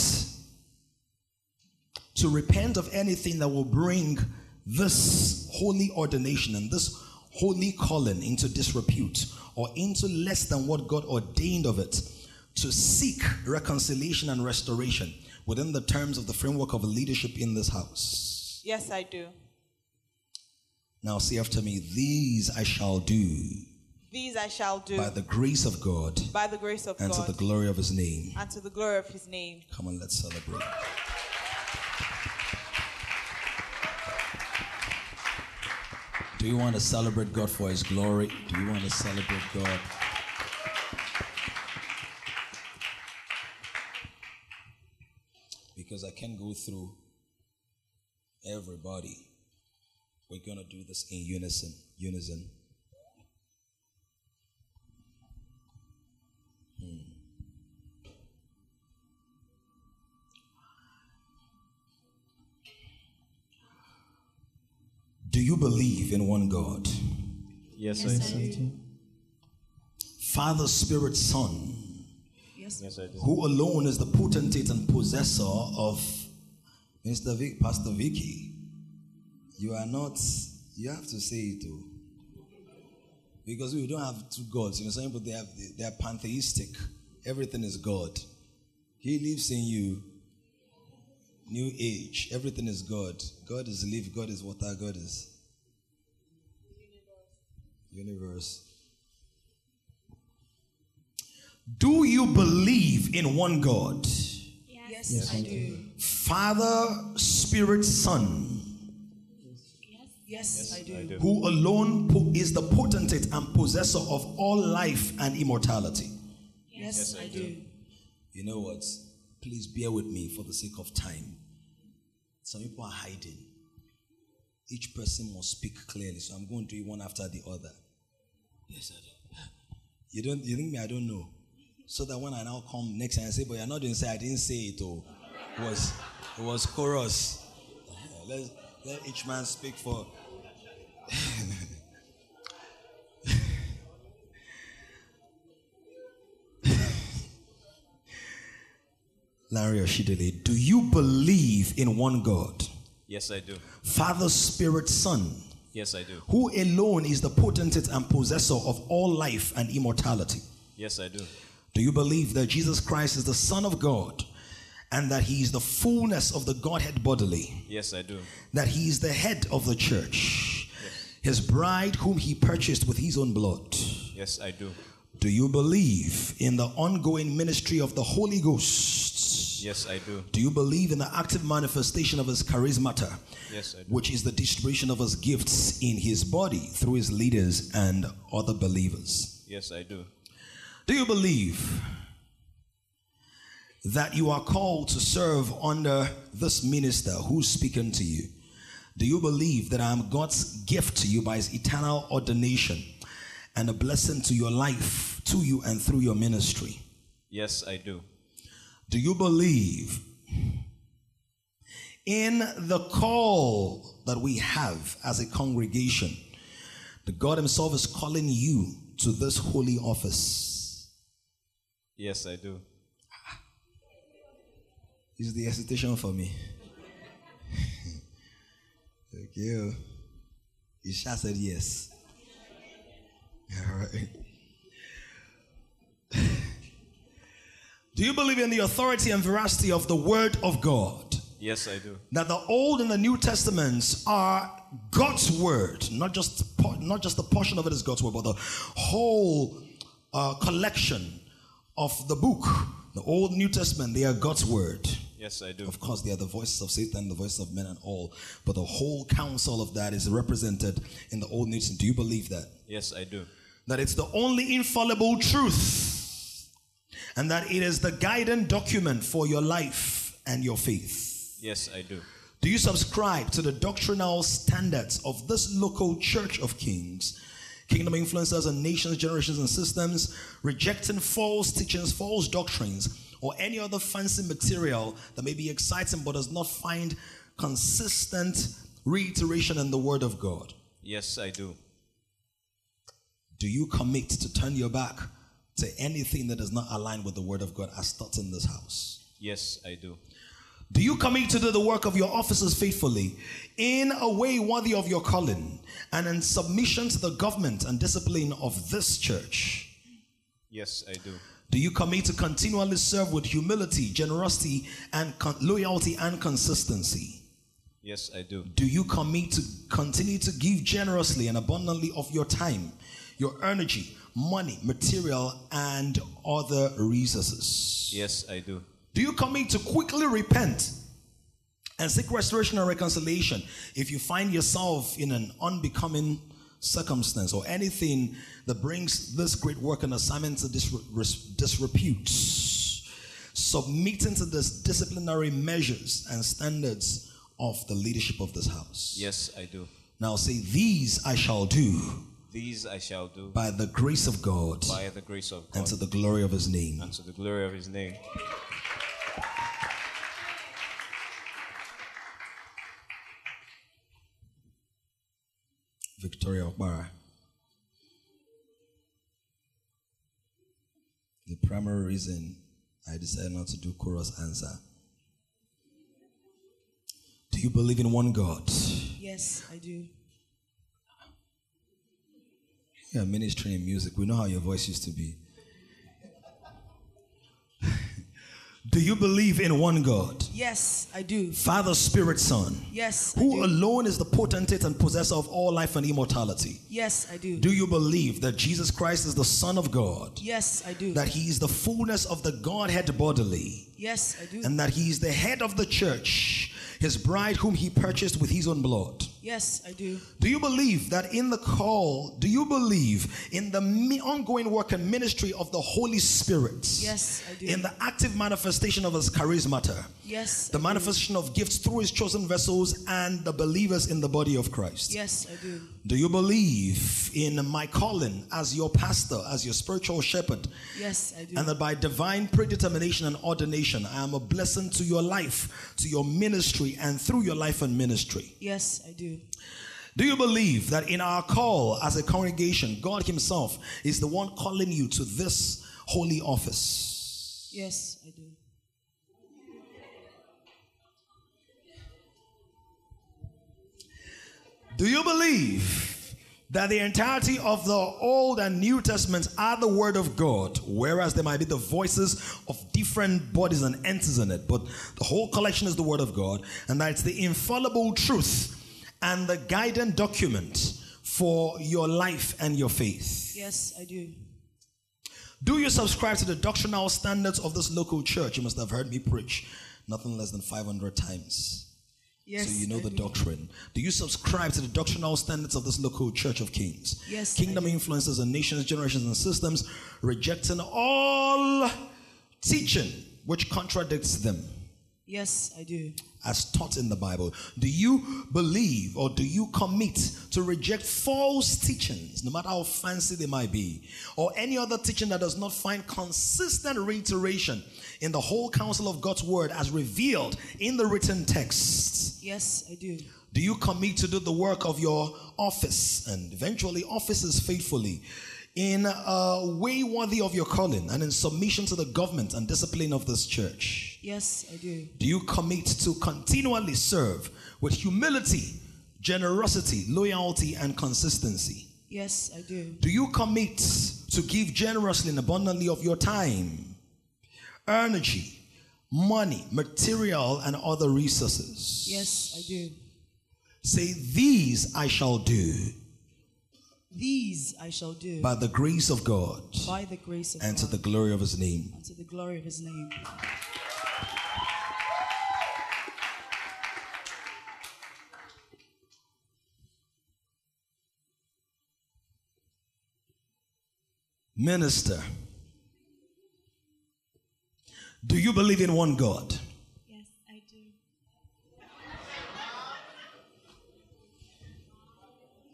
S2: to repent of anything that will bring this holy ordination and this holy calling into disrepute or into less than what God ordained of it? To seek reconciliation and restoration within the terms of the framework of leadership in this house.
S3: Yes, I do.
S2: Now, say after me, these I shall do
S3: These I shall do
S2: by the grace of God
S3: by the grace of
S2: and
S3: God And
S2: to the glory of his name.
S3: and to the glory of his name.
S2: Come on, let's celebrate. Do you want to celebrate God for his glory? Do you want to celebrate God? Because I can't go through everybody. We're going to do this in unison. Unison. Hmm. Do you believe in one God?
S4: Yes, I do.
S2: Father, Spirit, Son,
S4: Yes, I do.
S2: who alone is the potentate and possessor of Mr. Vic, Pastor Vicky. You are not, you have to say it too. Because we don't have two gods. You know, some people they have they are pantheistic. Everything is God. He lives in you. New age. Everything is God. God is life, God is water, God is universe. Do you believe in one God?
S5: Yes, I do.
S2: Father, Spirit, Son,
S5: Yes, I do.
S4: I do.
S2: who alone po- is the potentate and possessor of all life and immortality.
S5: Yes, yes I do.
S2: You know what? Please bear with me for the sake of time. Some people are hiding. Each person must speak clearly, so I'm going to do it one after the other. Yes, I do. You don't. You think me? I don't know. So that when I now come next and say, "But you're not doing say I didn't say it." Oh, it was it was chorus. Let let each man speak for. Larry Oshidele, do you believe in one God,
S4: Yes, I do.
S2: Father, Spirit, Son,
S4: Yes, I do.
S2: who alone is the potentate and possessor of all life and immortality?
S4: Yes, I do.
S2: Do you believe that Jesus Christ is the Son of God and that he is the fullness of the Godhead bodily?
S4: Yes, I do.
S2: That he is the head of the church, his bride, whom he purchased with his own blood?
S4: Yes, I do.
S2: Do you believe in the ongoing ministry of the Holy Ghost?
S4: Yes, I do.
S2: Do you believe in the active manifestation of his charismata,
S4: Yes, I do.
S2: which is the distribution of his gifts in his body through his leaders and other believers?
S4: Yes, I do.
S2: Do you believe that you are called to serve under this minister who's speaking to you? Do you believe that I am God's gift to you by his eternal ordination and a blessing to your life, to you, and through your ministry?
S4: Yes, I do.
S2: Do you believe in the call that we have as a congregation? That God Himself is calling you to this holy office.
S4: Yes, I do.
S2: This is the hesitation for me. Thank you. Isha said yes. All right. Do you believe in the authority and veracity of the Word of God?
S4: Yes, I do.
S2: That the Old and the New Testaments are God's Word, not just not just a portion of it is God's Word, but the whole uh, collection of the book, the Old New Testament, they are God's Word.
S4: Yes, I do.
S2: Of course, they are the voices of Satan, the voices of men, and all. But the whole counsel of that is represented in the Old New Testament. Do you believe that?
S4: Yes, I do.
S2: That it's the only infallible truth, and that it is the guiding document for your life and your faith.
S4: Yes, I do.
S2: Do you subscribe to the doctrinal standards of this local church of kings, kingdom influencers and nations, generations, and systems, rejecting false teachings, false doctrines, or any other fancy material that may be exciting but does not find consistent reiteration in the Word of God?
S4: Yes, I do.
S2: Do you commit to turn your back to anything that does not align with the Word of God as taught in this house?
S4: Yes, I do.
S2: Do you commit to do the work of your officers faithfully in a way worthy of your calling and in submission to the government and discipline of this church?
S4: Yes, I do.
S2: Do you commit to continually serve with humility, generosity, and con- loyalty and consistency?
S4: Yes, I do.
S2: Do you commit to continue to give generously and abundantly of your time, your energy, money, material, and other resources?
S4: Yes, I do.
S2: Do you commit to quickly repent and seek restoration and reconciliation if you find yourself in an unbecoming circumstance or anything that brings this great work and assignment to disre- disrepute? Submitting to the disciplinary measures and standards of the leadership of this house.
S4: Yes, I do.
S2: Now say, These I shall do
S4: These I shall do
S2: by the grace of God
S4: by the grace of God.
S2: and to the glory of his name.
S4: and to the glory of his name.
S2: Victoria Okbara. The primary reason I decided not to do chorus answer. Do you believe in one God?
S5: Yes, I do.
S2: Yeah, ministry in music. We know how your voice used to be. Do you believe in one God?
S5: Yes, I do.
S2: Father, Spirit, Son,
S5: Yes,
S2: who alone is the potentate and possessor of all life and immortality.
S5: Yes, I do.
S2: Do you believe that Jesus Christ is the Son of God?
S5: Yes, I do.
S2: That he is the fullness of the Godhead bodily?
S5: Yes, I do.
S2: and that he is the head of the church, his bride whom he purchased with his own blood.
S5: Yes, I do.
S2: Do you believe that in the call, do you believe in the ongoing work and ministry of the Holy Spirit?
S5: Yes, I do.
S2: In the active manifestation of his charismata,
S5: Yes.
S2: the
S5: I do.
S2: manifestation of gifts through his chosen vessels and the believers in the body of Christ.
S5: Yes, I do.
S2: Do you believe in my calling as your pastor, as your spiritual shepherd?
S5: Yes, I do.
S2: And that by divine predetermination and ordination, I am a blessing to your life, to your ministry, and through your life and ministry.
S5: yes, I do.
S2: Do you believe that in our call as a congregation, God Himself is the one calling you to this holy office?
S5: Yes, I do.
S2: Do you believe that the entirety of the Old and New Testaments are the Word of God, whereas there might be the voices of different bodies and entities in it, but the whole collection is the Word of God, and that it's the infallible truth and the guiding document for your life and your faith?
S5: Yes, I do.
S2: Do you subscribe to the doctrinal standards of this local church? You must have heard me preach nothing less than 500 times.
S5: Yes.
S2: so you know the
S5: do.
S2: doctrine. Do you subscribe to the doctrinal standards of this local church of kings?
S5: Yes,
S2: Kingdom influences and nations, generations, and systems, rejecting all teaching which contradicts them
S5: Yes, I do.
S2: as taught in the Bible. Do you believe or do you commit to reject false teachings, no matter how fancy they might be, or any other teaching that does not find consistent reiteration in the whole counsel of God's word as revealed in the written texts?
S5: Yes, I do.
S2: Do you commit to do the work of your office and eventually offices faithfully in a way worthy of your calling and in submission to the government and discipline of this church?
S5: Yes, I do.
S2: Do you commit to continually serve with humility, generosity, loyalty, and consistency?
S5: Yes, I do.
S2: Do you commit to give generously and abundantly of your time, energy, money, material, and other resources?
S5: Yes, I do.
S2: Say, These I shall do
S5: These I shall do
S2: by the grace of God
S5: by the grace of
S2: and to the glory of his name.
S5: and to the glory of his name.
S2: Minister, do you believe in one God?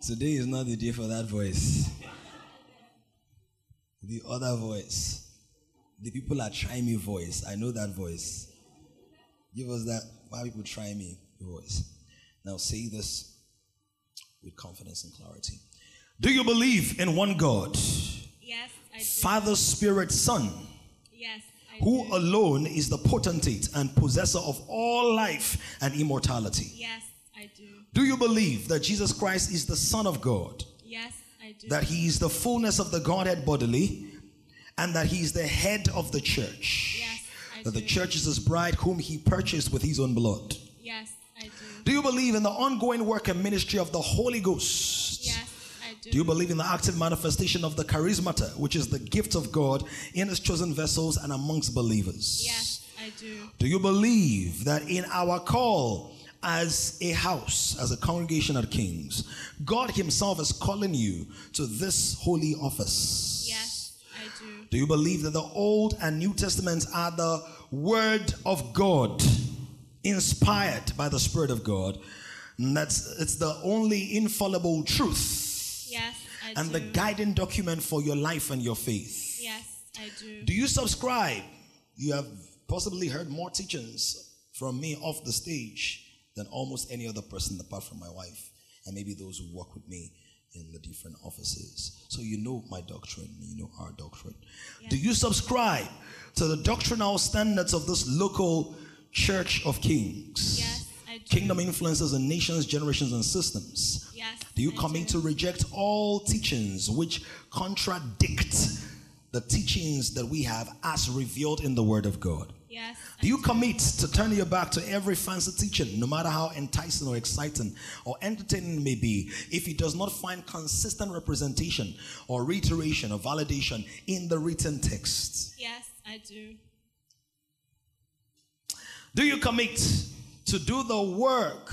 S2: Today is not the day for that voice. The other voice. The people are trying me voice. I know that voice. Give us that. Why people try me voice? Now say this with confidence and clarity. Do you believe in one God,
S6: Yes, I do.
S2: Father, Spirit, Son,
S6: yes, I
S2: who
S6: do.
S2: alone is the potentate and possessor of all life and immortality?
S6: Yes, I do.
S2: Do you believe that Jesus Christ is the Son of God?
S6: Yes, I do.
S2: that he is the fullness of the Godhead bodily, and that he is the head of the church.
S6: Yes, I do.
S2: that the church is his bride, whom he purchased with his own blood.
S6: Yes, I do.
S2: Do you believe in the ongoing work and ministry of the Holy Ghost?
S6: Yes, I do.
S2: Do you believe in the active manifestation of the charismata, which is the gift of God in his chosen vessels and amongst believers?
S6: Yes, I do.
S2: Do you believe that in our call as a house, as a congregation at Kings, God Himself is calling you to this holy office?
S6: Yes, I do.
S2: Do you believe that the Old and New Testaments are the Word of God, inspired by the Spirit of God? And that's it's the only infallible truth
S6: Yes, I
S2: and
S6: do.
S2: the guiding document for your life and your faith.
S6: Yes, I do.
S2: Do you subscribe? You have possibly heard more teachings from me off the stage than almost any other person apart from my wife and maybe those who work with me in the different offices. So you know my doctrine, you know our doctrine. Do you subscribe to the doctrinal standards of this local church of kings?
S6: Yes, I do.
S2: Kingdom influences in nations, generations, and systems.
S6: Yes,
S2: Do you
S6: I
S2: commit
S6: do.
S2: to reject all teachings which contradict the teachings that we have as revealed in the Word of God?
S6: Yes,
S2: Do you commit to turn your back to every fancy teaching, no matter how enticing or exciting or entertaining it may be, if it does not find consistent representation or reiteration or validation in the written text?
S6: yes, I do.
S2: Do you commit to do the work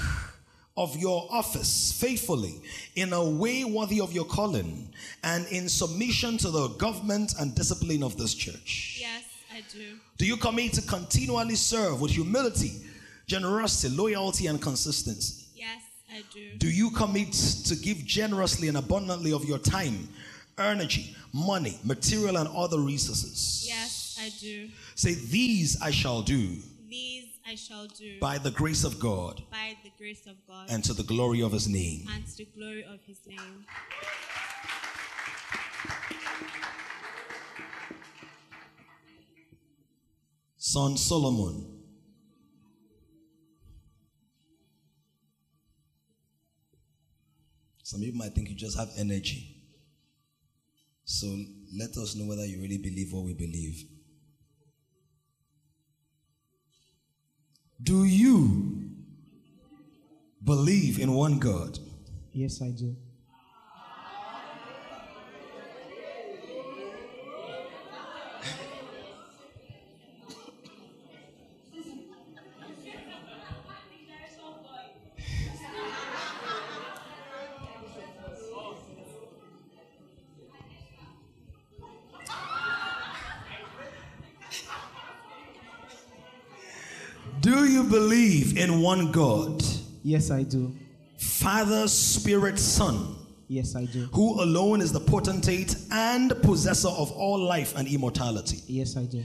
S2: of your office faithfully in a way worthy of your calling and in submission to the government and discipline of this church?
S6: Yes, I do.
S2: Do you commit to continually serve with humility, generosity, loyalty, and consistency?
S6: Yes, I do.
S2: Do you commit to give generously and abundantly of your time, energy, money, material, and other resources?
S6: Yes, I do.
S2: Say, These I shall do
S6: These I shall do
S2: by the grace of God
S6: by the grace of God
S2: and to the glory of his name.
S6: and to the glory of his name.
S2: Son Solomon. Some people might think you just have energy. So let us know whether you really believe what we believe. Do you believe in one God?
S5: Yes, I do.
S2: Do one God?
S5: Yes, I do.
S2: Father, Spirit, Son,
S5: Yes, I do.
S2: who alone is the potentate and possessor of all life and immortality.
S5: Yes, I do.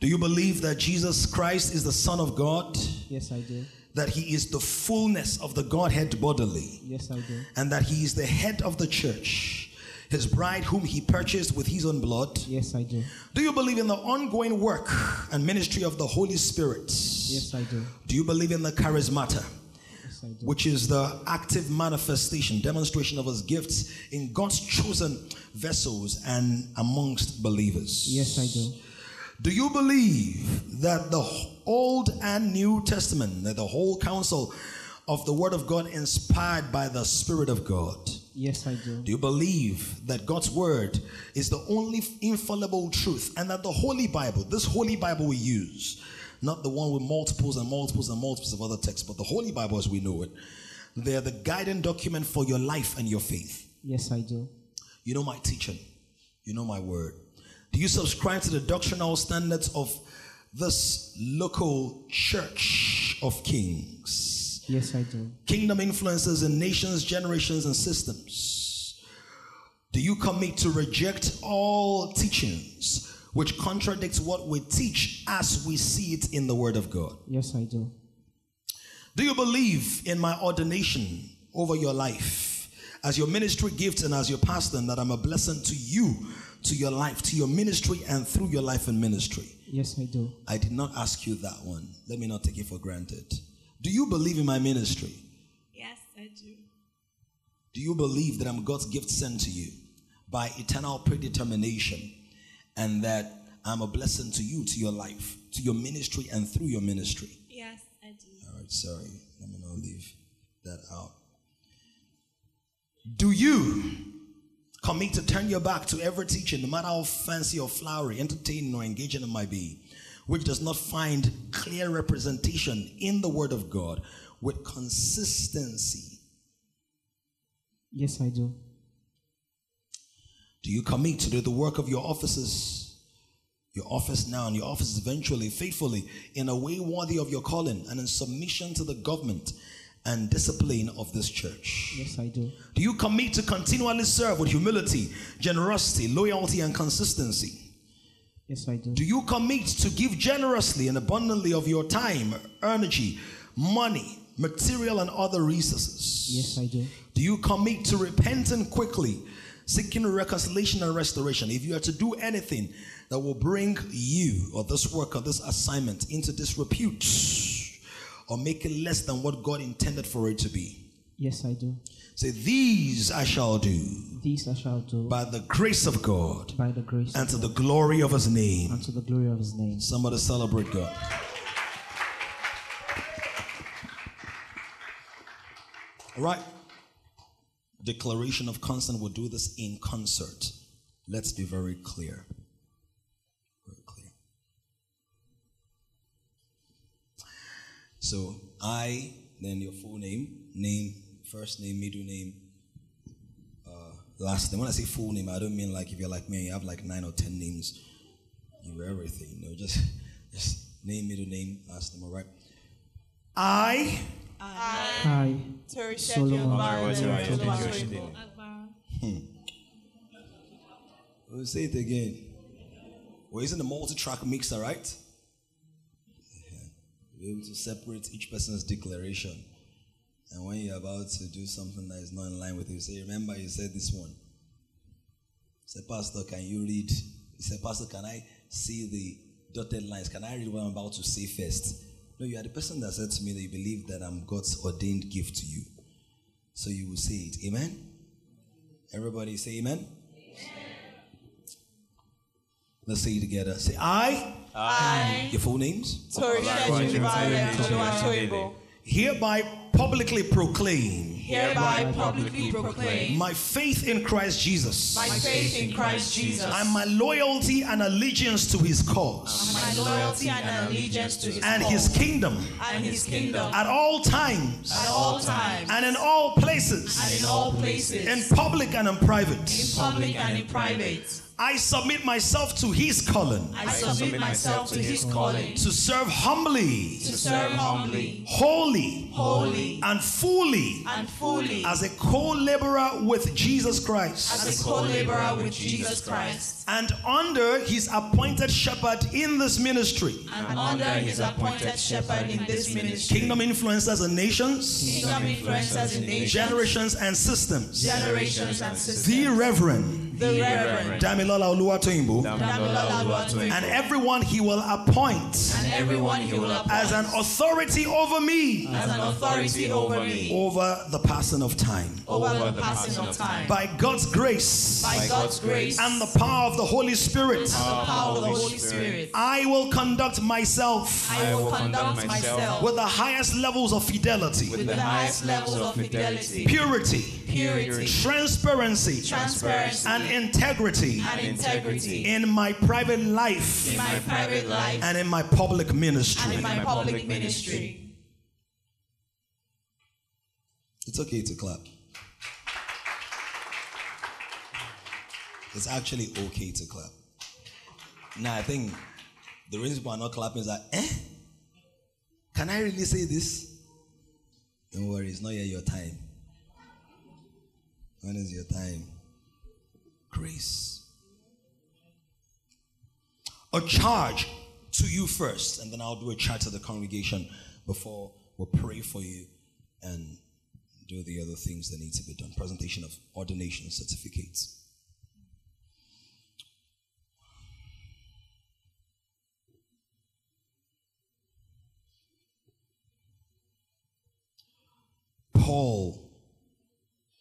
S2: Do you believe that Jesus Christ is the Son of God?
S5: Yes, I do.
S2: That he is the fullness of the Godhead bodily?
S5: Yes, I do.
S2: And that he is the head of the church, his bride, whom he purchased with his own blood?
S5: Yes, I do.
S2: Do you believe in the ongoing work and ministry of the Holy Spirit?
S5: Yes, I do.
S2: Do you believe in the charismata?
S5: Yes, I do.
S2: which is the active manifestation, demonstration of his gifts in God's chosen vessels and amongst believers.
S5: Yes, I do.
S2: Do you believe that the Old and New Testament, that the whole counsel of the Word of God inspired by the Spirit of God?
S5: Yes, I do.
S2: Do you believe that God's Word is the only infallible truth and that the Holy Bible, this Holy Bible we use, not the one with multiples and multiples and multiples of other texts, but the Holy Bible as we know it, they're the guiding document for your life and your faith?
S5: Yes, I do.
S2: You know my teaching, you know my word. Do you subscribe to the doctrinal standards of this local church of kings?
S5: Yes, I do.
S2: Kingdom influences in nations, generations, and systems. Do you commit to reject all teachings which contradicts what we teach as we see it in the Word of God?
S5: Yes, I do.
S2: Do you believe in my ordination over your life as your ministry gift and as your pastor, and that I'm a blessing to you, to your life, to your ministry, and through your life and ministry?
S5: Yes, I do.
S2: I did not ask you that one. Let me not take it for granted. Do you believe in my ministry?
S6: Yes, I do.
S2: Do you believe that I'm God's gift sent to you by eternal predetermination and that I'm a blessing to you, to your life, to your ministry, and through your ministry?
S6: Yes, I do.
S2: All right, sorry. Let me not leave that out. Do you commit to turn your back to every teaching, no matter how fancy or flowery, entertaining or engaging it might be, which does not find clear representation in the Word of God with consistency?
S5: Yes, I do.
S2: Do you commit to do the work of your offices, your office now and your office eventually, faithfully, in a way worthy of your calling and in submission to the government and discipline of this church?
S5: Yes, I do.
S2: Do you commit to continually serve with humility, generosity, loyalty, and consistency?
S5: Yes, I do.
S2: Do you commit to give generously and abundantly of your time, energy, money, material, and other resources?
S5: Yes, I do.
S2: Do you commit to repenting quickly, seeking reconciliation and restoration? If you are to do anything that will bring you or this work or this assignment into disrepute or make it less than what God intended for it to be,
S5: Yes, I do.
S2: say, These I shall do
S5: These I shall do
S2: by the grace of God
S5: by the grace
S2: and to the glory of His name.
S5: and to the glory of His name.
S2: Somebody celebrate God. All right. Declaration of consent We'll do this in concert. Let's be very clear. Very clear. So I, then your full name, name, first name, middle name, uh, last name. When I say full name, I don't mean like if you're like me, you have like nine or ten names. You everything. No, just just name, middle name, last name. All right. I
S5: I,
S3: Tori
S5: Solomon
S3: Sheffield,
S5: Solomon
S3: Barrow,
S5: Solomon
S3: Solomon.
S6: Akbar.
S2: will say it again. Well, isn't a multi-track mixer, right? Yeah. Be able to separate each person's declaration. And when you're about to do something that is not in line with you say, Remember, you said this one. Say, Pastor, can you read? You say, Pastor, can I see the dotted lines? Can I read what I'm about to say first? No, you are the person that said to me that you believe that I'm God's ordained gift to you. So you will say it. Amen? Everybody say amen. Let's say it together. Say I.
S3: I,
S2: Your full names.
S3: Tori Sheju Violet Oluwatoyibo,
S2: Hereby publicly proclaim
S3: hereby publicly proclaim
S2: my faith in Christ Jesus.
S3: my faith in Christ Jesus,
S2: and my loyalty and allegiance to his cause.
S3: And my loyalty and allegiance to his
S2: and his kingdom.
S3: And his kingdom.
S2: At all times.
S3: At all times.
S2: And in all places,
S3: and in all places,
S2: in public and in private.
S3: in public and in private.
S2: I submit myself to his calling.
S3: I submit myself to his calling.
S2: to serve humbly,
S3: to serve humbly,
S2: wholly,
S3: wholly,
S2: and fully.
S3: And fully.
S2: As a co laborer with Jesus Christ.
S3: As a co-laborer with Jesus Christ.
S2: And under his appointed shepherd in this ministry.
S3: and under his appointed shepherd in this ministry.
S2: Kingdom influencers and nations,
S3: Kingdom influencers in nations,
S2: generations and systems.
S3: generations and systems.
S2: The Reverend
S3: The Reverend.
S2: Damilola Oluwatoyinbo
S3: Damilola
S2: and everyone he will appoint
S3: and everyone he will appoint.
S2: as an authority over me.
S3: As an authority over me.
S2: Over the passing of time.
S3: over the passing of time.
S2: By God's grace.
S3: By God's grace.
S2: and the power of the Holy Spirit,
S3: the power of the Holy Spirit,
S2: I will conduct myself
S3: I will conduct myself
S2: with the highest levels of fidelity,
S3: with the highest levels of fidelity,
S2: purity,
S3: purity,
S2: transparency,
S3: transparency,
S2: and integrity
S3: and integrity
S2: in my private life
S3: in my private life
S2: and in my public
S3: and
S2: ministry.
S3: in my public ministry.
S2: It's okay to clap. It's actually okay to clap. Now, I think the reason people are not clapping is that, eh? Can I really say this? Don't worry, it's not yet your time. When is your time? Grace. A charge to you first, and then I'll do a charge to the congregation before we pray for you and do the other things that need to be done. Presentation of ordination certificates. Paul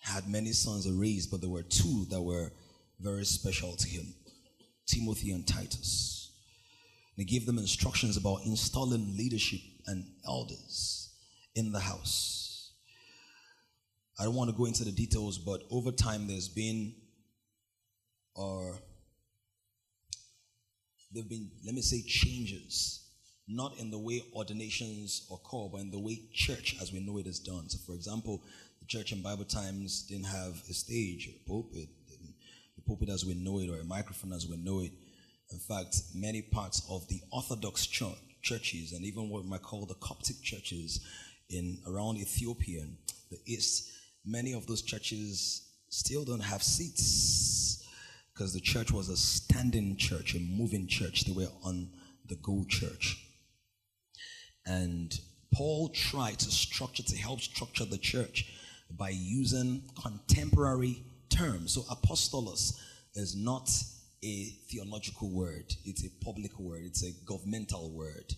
S2: had many sons raised, but there were two that were very special to him Timothy and Titus. And He gave them instructions about installing leadership and elders in the house. I don't want to go into the details, but over time there's been, or there've been, let me say, changes, not in the way ordinations occur, but in the way church as we know it is done. So, for example, church in Bible times didn't have a stage, or a pulpit, the pulpit as we know it, or a microphone as we know it. In fact, many parts of the Orthodox church, churches and even what we might call the Coptic churches in around Ethiopia, the East, many of those churches still don't have seats because the church was a standing church, a moving church. They were on the go church. And Paul tried to structure, to help structure the church by using contemporary terms. So, apostolos is not a theological word, it's a public word, it's a governmental word.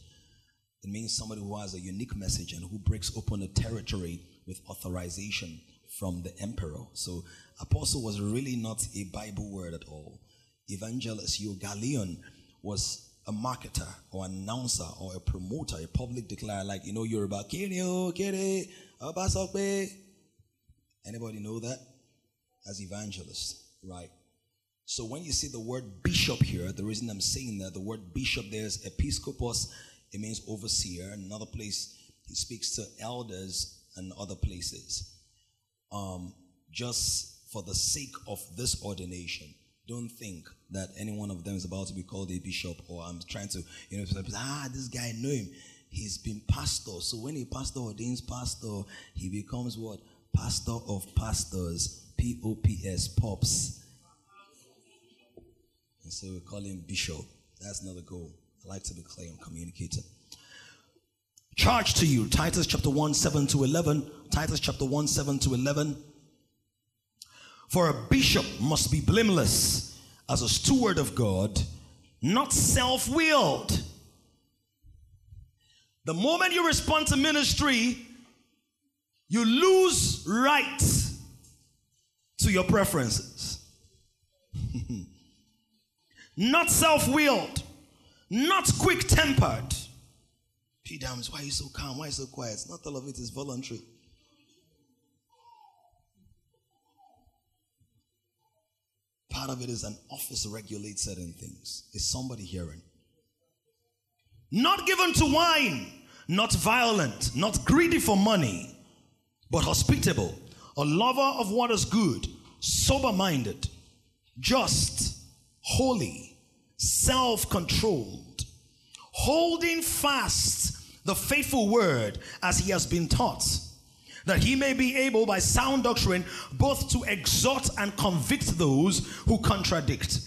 S2: It means somebody who has a unique message and who breaks open a territory with authorization from the emperor. So, apostle was really not a Bible word at all. Evangelist, euangelion, was a marketer or announcer or a promoter, a public declarer, like, you know, you're Yoruba, Kenyo, Kere, Abasokbe. Anybody know that? As evangelist, right? So when you see the word bishop here, the reason I'm saying that the word bishop there's episcopos, it means overseer. Another place he speaks to elders and other places. Um, just for the sake of this ordination, don't think that any one of them is about to be called a bishop or I'm trying to, you know, ah, this guy know him. He's been pastor. So when a pastor ordains pastor, he becomes what? Pastor of pastors. P O P S, pops. And so we call him bishop. That's not the goal. I like to be clear and communicating. Charge to you, Titus chapter 1, 7 to 11. Titus chapter 1, 7 to 11. For a bishop must be blameless as a steward of God, not self willed. The moment you respond to ministry, you lose right to your preferences. not self willed, not quick tempered. P. Dams, why are you so calm? Why are you so quiet? Not all of it is voluntary. Part of it is an office regulates certain things. Is somebody hearing? Not given to wine, not violent, not greedy for money, but hospitable, a lover of what is good, sober minded, just, holy, self controlled, holding fast the faithful word as he has been taught, that he may be able by sound doctrine both to exhort and convict those who contradict.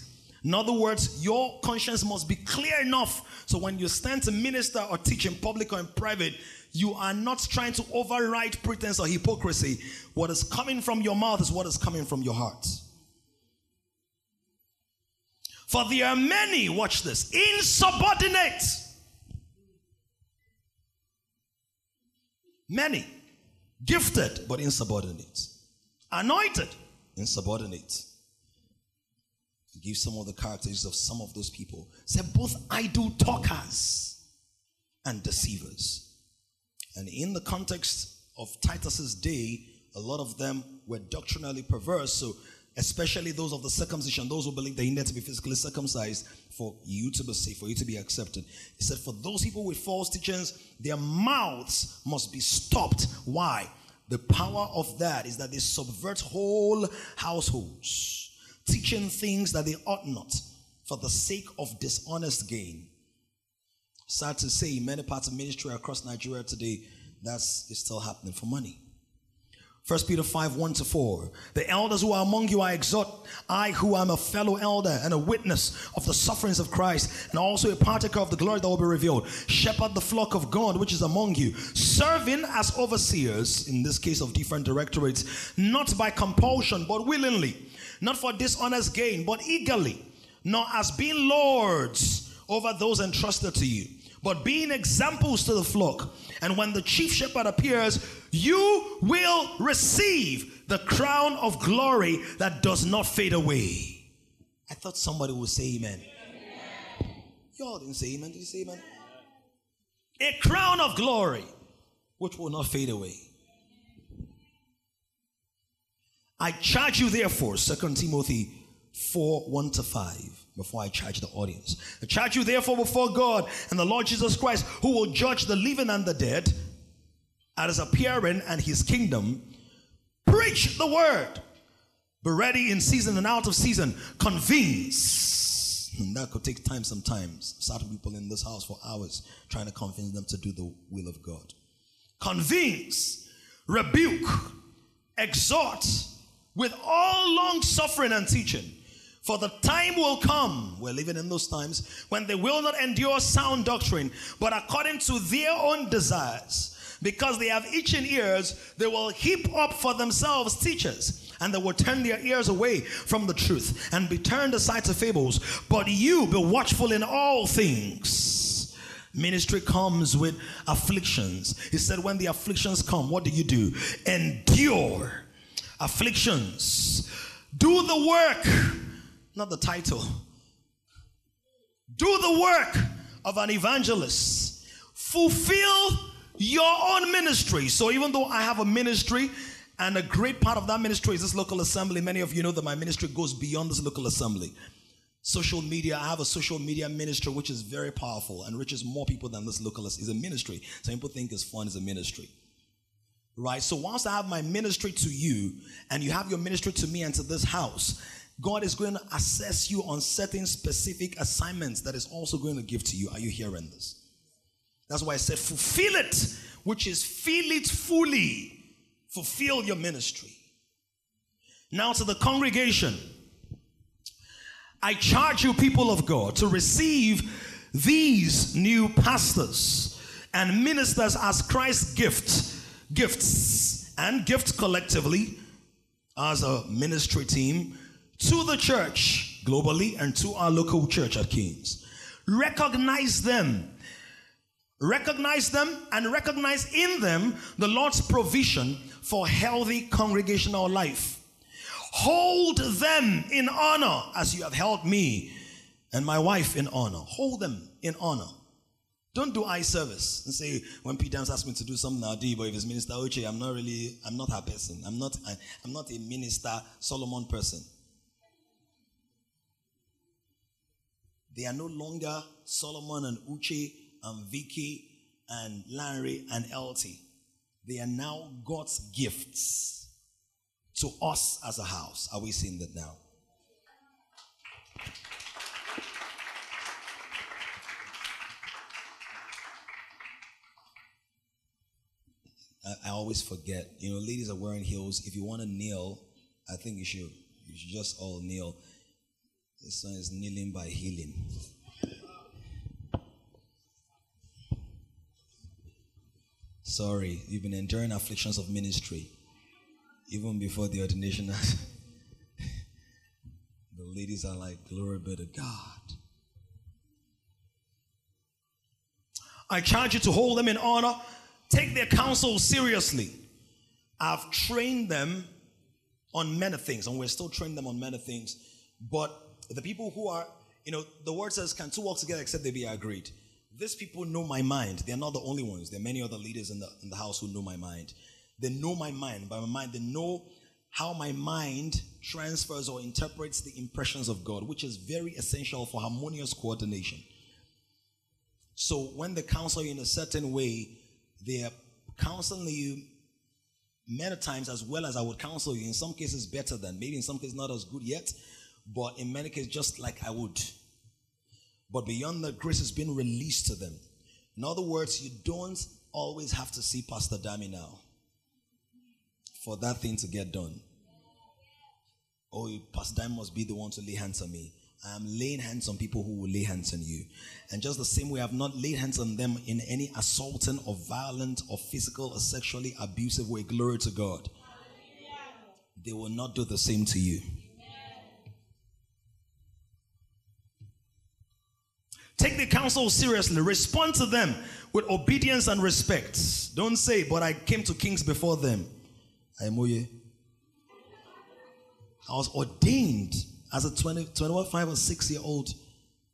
S2: In other words, your conscience must be clear enough so when you stand to minister or teach in public or in private, you are not trying to override pretense or hypocrisy. What is coming from your mouth is what is coming from your heart. For there are many, watch this, insubordinate. Many. Gifted, but insubordinate. Anointed, insubordinate. Give some of the characteristics of some of those people. Said both idle talkers and deceivers. And in the context of Titus's day, a lot of them were doctrinally perverse. So, especially those of the circumcision, those who believe they need to be physically circumcised for you to be safe, for you to be accepted. He said, for those people with false teachings, their mouths must be stopped. Why? The power of that is that they subvert whole households teaching things that they ought not for the sake of dishonest gain. Sad to say, many parts of ministry across Nigeria today, that's is still happening for money. First Peter 5, 1 to 4. The elders who are among you, I exhort, I who am a fellow elder and a witness of the sufferings of Christ, and also a partaker of the glory that will be revealed. Shepherd the flock of God which is among you, serving as overseers, in this case of different directorates, not by compulsion, but willingly not for dishonest gain, but eagerly, nor as being lords over those entrusted to you, but being examples to the flock. And when the chief shepherd appears, you will receive the crown of glory that does not fade away. I thought somebody would say amen. amen. Y'all didn't say amen. Did you say amen? A crown of glory which will not fade away. I charge you therefore, 2 Timothy 4 1 to 5, before I charge the audience. I charge you therefore before God and the Lord Jesus Christ, who will judge the living and the dead at his appearing and his kingdom. Preach the word. Be ready in season and out of season. Convince. And that could take time sometimes. Certain people in this house for hours trying to convince them to do the will of God. Convince, rebuke, exhort, with all long suffering and teaching. For the time will come, we're living in those times, when they will not endure sound doctrine, but according to their own desires. Because they have itching ears, they will heap up for themselves teachers, and they will turn their ears away from the truth and be turned aside to fables. But you be watchful in all things. Ministry comes with afflictions. He said, When the afflictions come, what do you do? Endure afflictions. Do the work, not the title. Do the work of an evangelist. Fulfill your own ministry. So, even though I have a ministry, and a great part of that ministry is this local assembly, many of you know that my ministry goes beyond this local assembly. Social media, I have a social media ministry which is very powerful and reaches more people than this local is a ministry. Some people think it's fun, it's a ministry. Right? So once I have my ministry to you and you have your ministry to me and to this house, God is going to assess you on certain specific assignments that is also going to give to you. Are you hearing this? That's why I said fulfill it, which is feel it fully. Fulfill your ministry. Now to the congregation. I charge you, people of God, to receive these new pastors and ministers as Christ's gift gifts and gifts collectively as a ministry team to the church globally and to our local church at Kings. Recognize them. Recognize them and recognize in them the Lord's provision for healthy congregational life. Hold them in honor as you have held me and my wife in honor. Hold them in honor. Don't do eye service and say when Pete Dams asks me to do something, I'll do. it, But if it's Minister Oche, I'm not really, I'm not her person. I'm not, I, I'm not a Minister Solomon person. They are no longer Solomon and Uche and Vicky and Larry and Elty. They are now God's gifts to us as a house. Are we seeing that now? I, always forget. You know, ladies are wearing heels. If you want to kneel, I think you should. You should just all kneel. This one is kneeling by healing. Sorry, you've been enduring afflictions of ministry even before the ordination. the ladies are like, Glory be to God. I charge you to hold them in honor, take their counsel seriously. I've trained them on many things, and we're still training them on many things. But the people who are, you know, the word says, Can two walk together except they be agreed? These people know my mind. They're not the only ones. There are many other leaders in the, in the house who know my mind. They know my mind. By my mind, they know how my mind transfers or interprets the impressions of God, which is very essential for harmonious coordination. So when they counsel you in a certain way, they are counseling you many times as well as I would counsel you. In some cases, better than, maybe in some cases, not as good yet, but in many cases, just like I would. But beyond that, grace has been released to them. In other words, you don't always have to see Pastor Dami now for that thing to get done. Oh, Pastor Dami must be the one to lay hands on me. I am laying hands on people who will lay hands on you. And just the same way, I've not laid hands on them in any assaulting or violent or physical or sexually abusive way. Glory to God. They will not do the same to you. Take the counsel seriously. Respond to them with obedience and respect. Don't say, but I came to kings before them. I was ordained as a 20, 21, 5 or 6 year old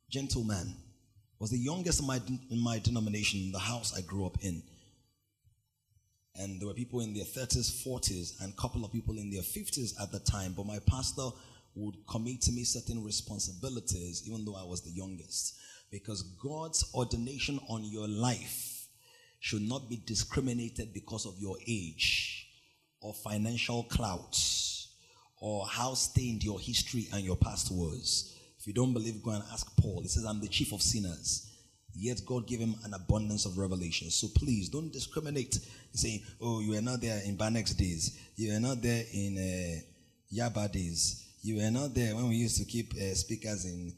S2: gentleman. Was the youngest in my, in my denomination, in the house I grew up in. And there were people in their 30s, 40s, and a couple of people in their 50s at the time. But my pastor would commit to me certain responsibilities, even though I was the youngest. Because God's ordination on your life should not be discriminated because of your age or financial clout or how stained your history and your past was. If you don't believe, go and ask Paul. He says, I'm the chief of sinners. Yet God gave him an abundance of revelation. So please don't discriminate. Saying, oh, you are not there in Banex days. You are not there in uh, Yaba days. You were not there when we used to keep uh, speakers in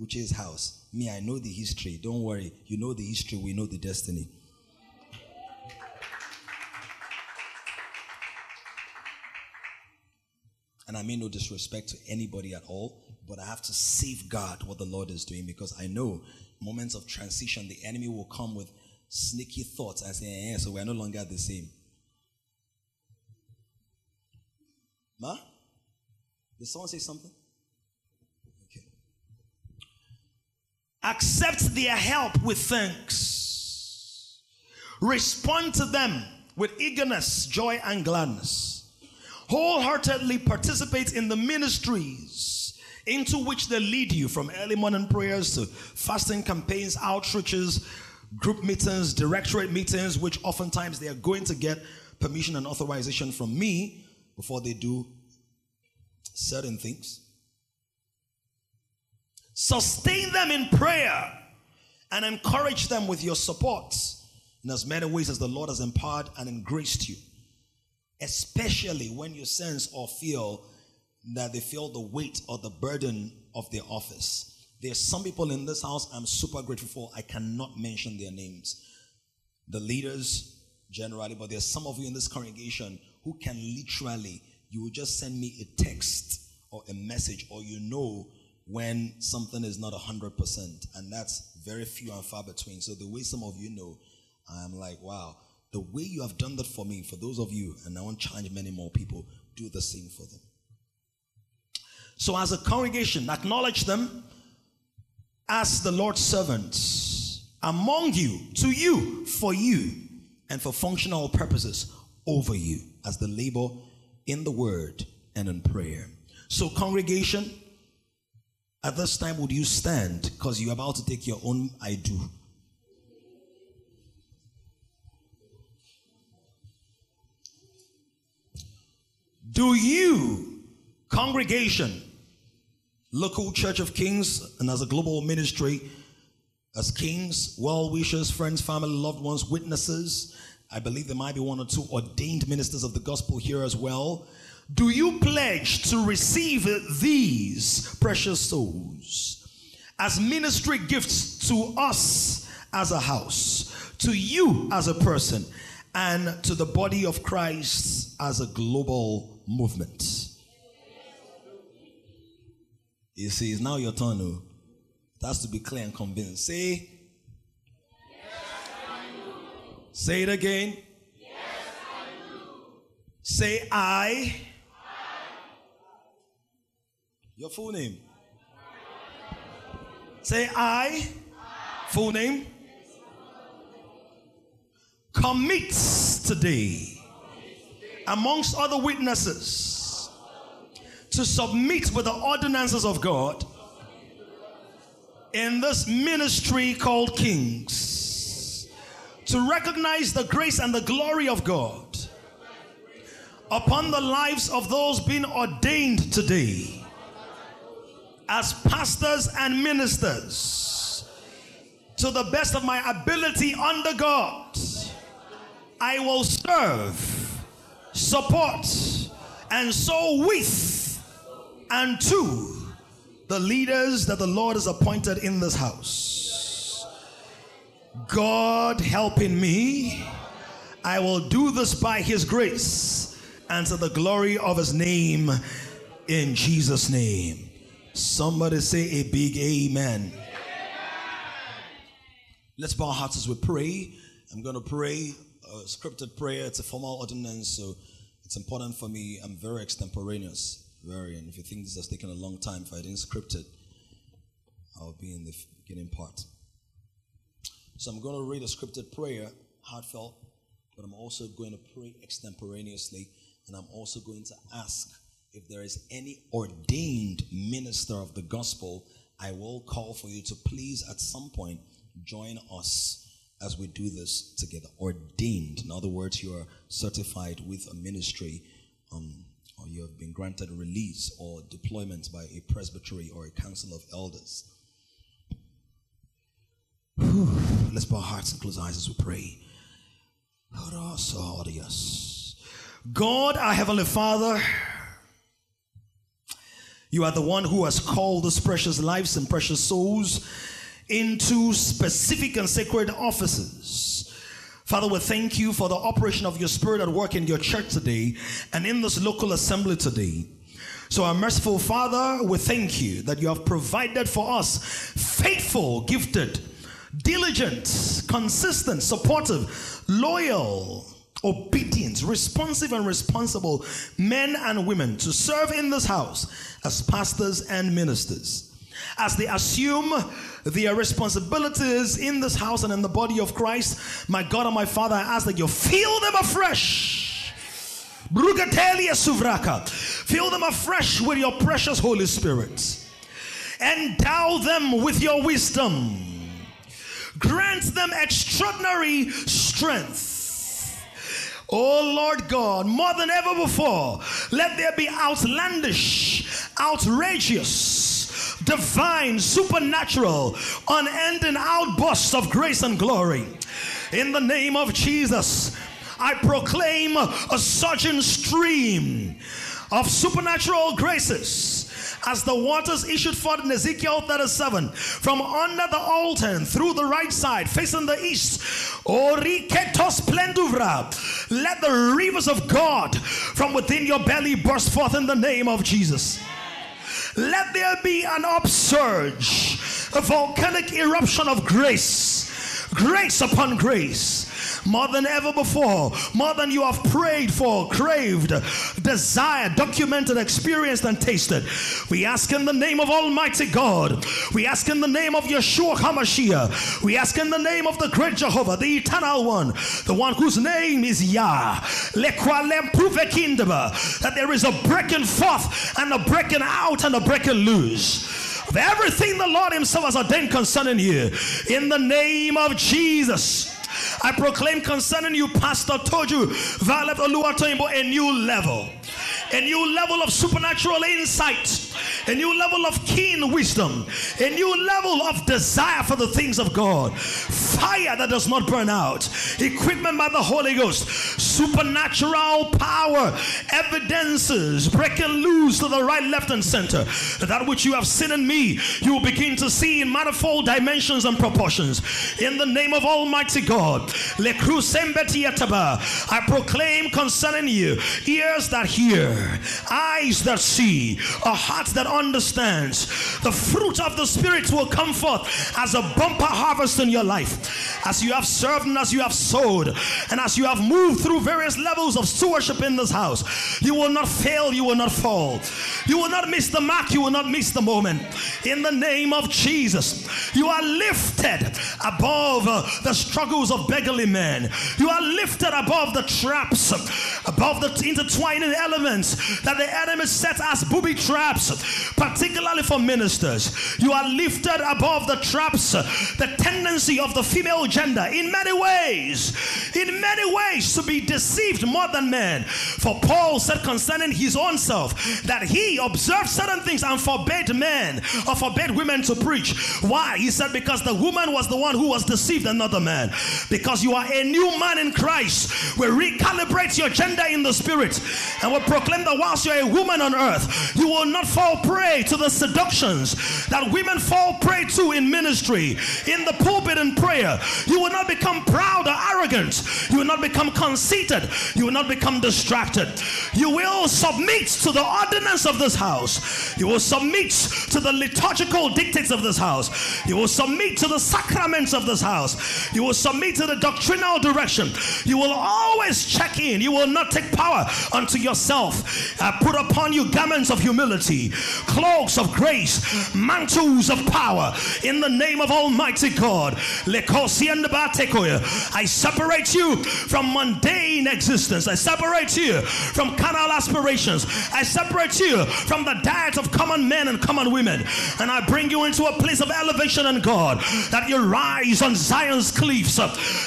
S2: Uche's house. Me, I know the history. Don't worry. You know the history. We know the destiny. And I mean no disrespect to anybody at all, but I have to safeguard what the Lord is doing because I know moments of transition, the enemy will come with sneaky thoughts and say, yeah, so we're no longer the same. Ma? Did someone say something? Okay. Accept their help with thanks. Respond to them with eagerness, joy, and gladness wholeheartedly participate in the ministries into which they lead you from early morning prayers to fasting campaigns, outreaches, group meetings, directorate meetings, which oftentimes they are going to get permission and authorization from me before they do certain things. Sustain them in prayer and encourage them with your support in as many ways as the Lord has empowered and engraced you especially when you sense or feel that they feel the weight or the burden of their office. There's some people in this house I'm super grateful for. I cannot mention their names. The leaders generally, but there's some of you in this congregation who can literally, you will just send me a text or a message, or you know when something is not 100%. And that's very few and far between. So the way some of you know, I'm like, wow, the way you have done that for me, for those of you, and I want to challenge many more people, do the same for them. So, as a congregation, acknowledge them as the Lord's servants among you, to you, for you, and for functional purposes over you, as the labor in the word and in prayer. So, congregation, at this time, would you stand because you're about to take your own I do? Do you, congregation, local Church of Kings, and as a global ministry, as kings, well wishers, friends, family, loved ones, witnesses, I believe there might be one or two ordained ministers of the gospel here as well. Do you pledge to receive these precious souls as ministry gifts to us as a house, to you as a person, and to the body of Christ as a global movement? You see, it's now your turn. Oh. It has to be clear and convinced. Say, Say it again. Yes, I Say I. Your full name. Say I. Full name. Commits today, amongst other witnesses, to submit with the ordinances of God in this ministry called Kings, to recognize the grace and the glory of God upon the lives of those being ordained today as pastors and ministers to the best of my ability under God. I will serve, support, and so with and to the leaders that the Lord has appointed in this house. God helping me, I will do this by His grace and to the glory of His name in Jesus' name. Somebody say a big amen. Let's bow our hearts as we pray. I'm going to pray a scripted prayer. It's a formal ordinance, so it's important for me. I'm very extemporaneous. Very. And if you think this has taken a long time, if I didn't script it, I'll be in the beginning part. So I'm going to read a scripted prayer, heartfelt, but I'm also going to pray extemporaneously, and I'm also going to ask if there is any ordained minister of the gospel. I will call for you to please, at some point, join us as we do this together. Ordained, in other words, you are certified with a ministry, um, or you have been granted release or deployment by a presbytery or a council of elders. Whew. Let's bow our hearts and close our eyes as we pray. God, our Heavenly Father, you are the one who has called these precious lives and precious souls into specific and sacred offices. Father, we thank you for the operation of your spirit at work in your church today and in this local assembly today. So, our merciful Father, we thank you that you have provided for us faithful, gifted, diligent, consistent, supportive, loyal, obedient, responsive, and responsible men and women to serve in this house as pastors and ministers. As they assume their responsibilities in this house and in the body of Christ, my God and my Father, I ask that you fill them afresh. Brugatelia suvraka. Fill them afresh with your precious Holy Spirit. Endow them with your wisdom. Grant them extraordinary strength. Oh Lord God, more than ever before, let there be outlandish, outrageous, divine, supernatural, unending outbursts of grace and glory. In the name of Jesus, I proclaim a surging stream of supernatural graces as the waters issued forth in Ezekiel 37 from under the altar and through the right side facing the east. Oriketos plenduvra. Let the rivers of God from within your belly burst forth in the name of Jesus. Let there be an upsurge, a volcanic eruption of grace, grace upon grace more than ever before, more than you have prayed for, craved, desired, documented, experienced, and tasted. We ask in the name of Almighty God. We ask in the name of Yeshua HaMashiach. We ask in the name of the great Jehovah, the eternal one, the one whose name is Yah. That there is a breaking forth and a breaking out and a breaking loose of everything the Lord Himself has ordained concerning you. In the name of Jesus. I proclaim concerning you, Pastor Toju, Violet Oluwatoyinbo, a new level. A new level of supernatural insight, a new level of keen wisdom, a new level of desire for the things of God, fire that does not burn out, equipment by the Holy Ghost, supernatural power, evidences breaking loose to the right, left, and center. That which you have seen in me, you will begin to see in manifold dimensions and proportions. In the name of Almighty God, I proclaim concerning you ears that hear, eyes that see, a heart that understands. The fruit of the Spirit will come forth as a bumper harvest in your life. As you have served and as you have sowed, and as you have moved through various levels of stewardship in this house, you will not fail, you will not fall. You will not miss the mark, you will not miss the moment. In the name of Jesus, you are lifted above uh, the struggles of beggarly men. You are lifted above the traps, above the intertwining elements that the enemy set as booby traps, particularly for ministers. You are lifted above the traps, the tendency of the female gender in many ways, in many ways to be deceived more than men. For Paul said concerning his own self that he observed certain things and forbade men or forbade women to preach. Why? He said, because the woman was the one who was deceived and not the man. Because you are a new man in Christ. We recalibrate your gender in the spirit and we proclaim that whilst you're a woman on earth, you will not fall prey to the seductions that women fall prey to in ministry, in the pulpit and prayer. You will not become proud or arrogant. You will not become conceited. You will not become distracted. You will submit to the ordinance of this house. You will submit to the liturgical dictates of this house. You will submit to the sacraments of this house. You will submit to the doctrinal direction. You will always check in. You will not take power unto yourself. I put upon you garments of humility, cloaks of grace, mantles of power in the name of Almighty God. I separate you from mundane existence. I separate you from carnal aspirations. I separate you from the diet of common men and common women. And I bring you into a place of elevation in God that you rise on Zion's cliffs,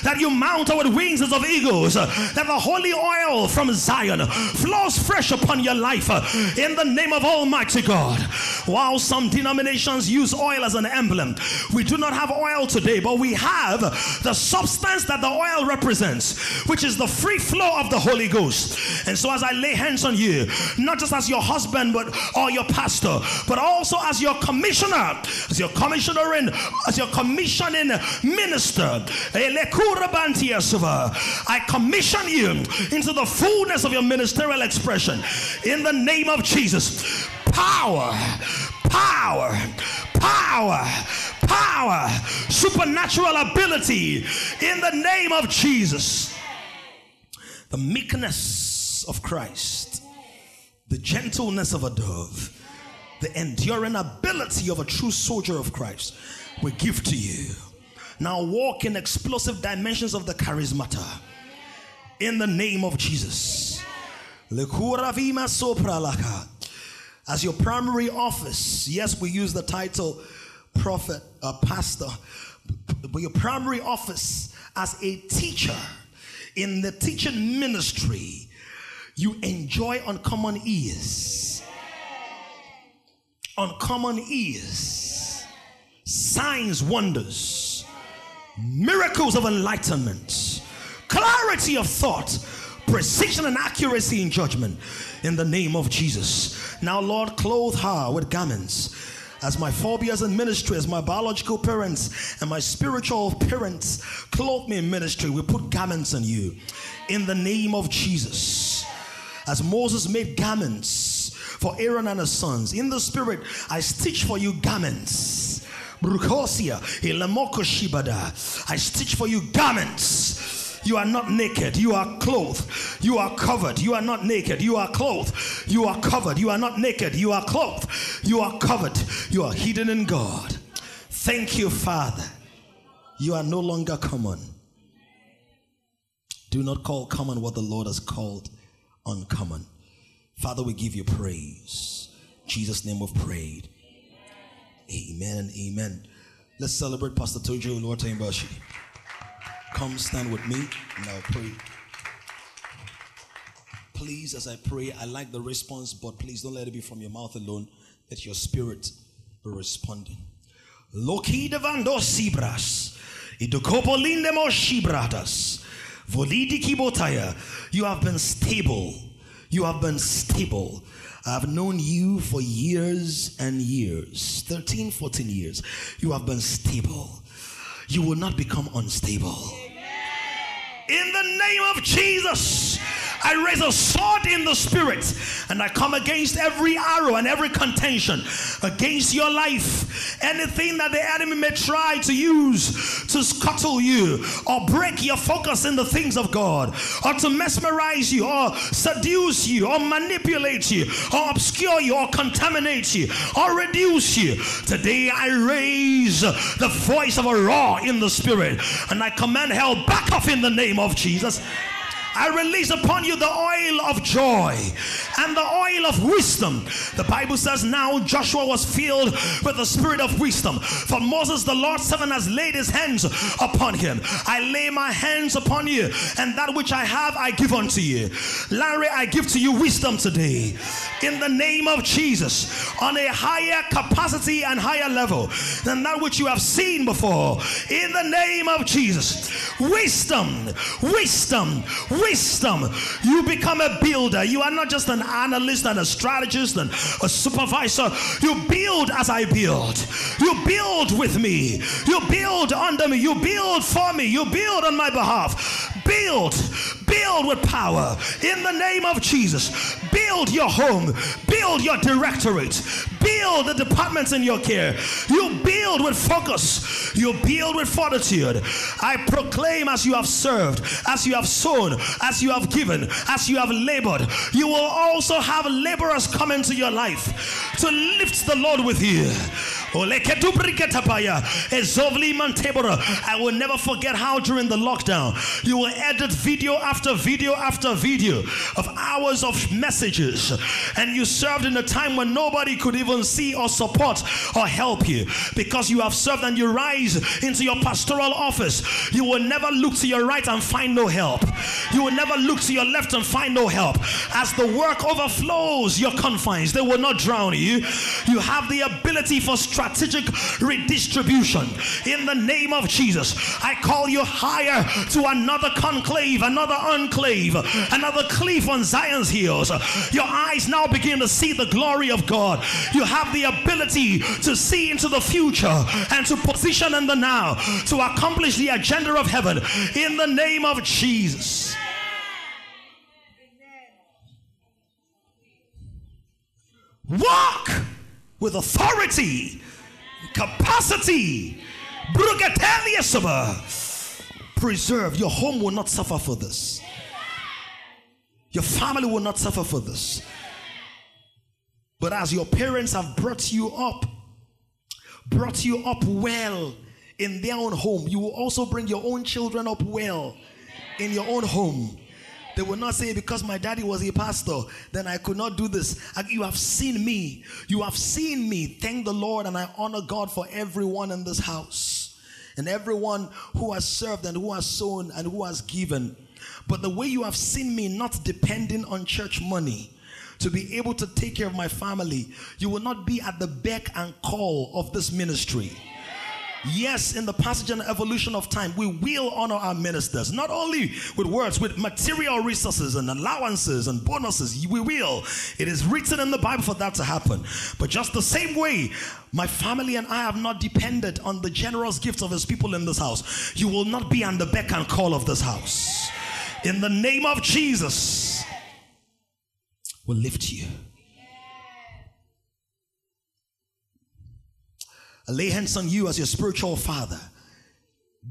S2: that you mount with wings as of eagles, that the holy oil from Zion flows fresh upon your life in the name of Almighty God. While some denominations use oil as an emblem, we do not have oil today, but we have the substance that the oil represents, which is the free flow of the Holy Ghost. And so, as I lay hands on you, not just as your husband, but or your pastor, but also as your commissioner, as your commissioner in, as your commissioning minister, I commission you into the fullness of your ministerial expression in the name of Jesus. Power, power, power, power, supernatural ability in the name of Jesus. The meekness of Christ, the gentleness of a dove, the enduring ability of a true soldier of Christ, we give to you. Now walk in explosive dimensions of the charismata in the name of Jesus. As your primary office, yes, we use the title prophet, uh, pastor, but your primary office as a teacher in the teaching ministry, you enjoy uncommon ease. Uncommon ease. Signs, wonders, miracles of enlightenment, clarity of thought, precision and accuracy in judgment in the name of Jesus. Now, Lord, clothe her with garments as my phobias and ministry, as my biological parents and my spiritual parents clothe me in ministry, we put garments on you in the name of Jesus. As Moses made garments for Aaron and his sons, in the spirit, I stitch for you garments. I stitch for you garments You are not naked. You are clothed. You are covered. You are not naked. You are clothed. You are covered. You are not naked. You are clothed. You are covered. You are hidden in God. Thank you, Father. You are no longer common. Do not call common what the Lord has called uncommon. Father, we give you praise. In Jesus' name we've prayed. Amen amen. Let's celebrate Pastor Toju Lord Taimbashi. Come stand with me and I'll pray. Please, as I pray, I like the response, but please don't let it be from your mouth alone. Let your spirit be responding. Loki devando sibras. Idokopo lindemo shibratas. Volidi kibotaya. You have been stable. You have been stable. I've known you for years and years 13, 14 years. You have been stable. You will not become unstable. In the name of Jesus. I raise a sword in the spirit and I come against every arrow and every contention against your life. Anything that the enemy may try to use to scuttle you or break your focus in the things of God or to mesmerize you or seduce you or manipulate you or obscure you or contaminate you or reduce you. Today I raise the voice of a roar in the spirit and I command hell back off in the name of Jesus. I release upon you the oil of joy and the oil of wisdom. The Bible says now Joshua was filled with the spirit of wisdom. For Moses, the Lord's servant, has laid his hands upon him. I lay my hands upon you, and that which I have, I give unto you. Larry, I give to you wisdom today. In the name of Jesus, on a higher capacity and higher level than that which you have seen before. In the name of Jesus, wisdom, wisdom, wisdom. Wisdom, you become a builder. You are not just an analyst and a strategist and a supervisor. You build as I build. You build with me. You build under me. You build for me. You build on my behalf. Build, build with power in the name of Jesus. Build your home, build your directorate, build the departments in your care. You build with focus, you build with fortitude. I proclaim as you have served, as you have sown, as you have given, as you have labored, you will also have laborers come into your life to lift the Lord with you. I will never forget how during the lockdown you will edit video after video after video of hours of messages, and you served in a time when nobody could even see or support or help you because you have served and you rise into your pastoral office. You will never look to your right and find no help. You will never look to your left and find no help. As the work overflows your confines, they will not drown you. You have the ability for strategic redistribution. In the name of Jesus, I call you higher to another conclave, another enclave, another cleave on Zion's hills. Your eyes now begin to see the glory of God. You have the ability to see into the future and to position in the now to accomplish the agenda of heaven in the name of Jesus. Walk with authority, capacity. Preserve. Your home will not suffer for this. Your family will not suffer for this. But as your parents have brought you up, brought you up well in their own home, you will also bring your own children up well in your own home. They will not say, because my daddy was a pastor, then I could not do this. You have seen me. You have seen me. Thank the Lord, and I honor God for everyone in this house and everyone who has served and who has sown and who has given. But the way you have seen me not depending on church money to be able to take care of my family, you will not be at the beck and call of this ministry. Yes, in the passage and evolution of time, we will honor our ministers, not only with words, with material resources and allowances and bonuses. We will. It is written in the Bible for that to happen. But just the same way, my family and I have not depended on the generous gifts of His people in this house. You will not be on the beck and call of this house. In the name of Jesus, we'll lift you. I lay hands on you as your spiritual father.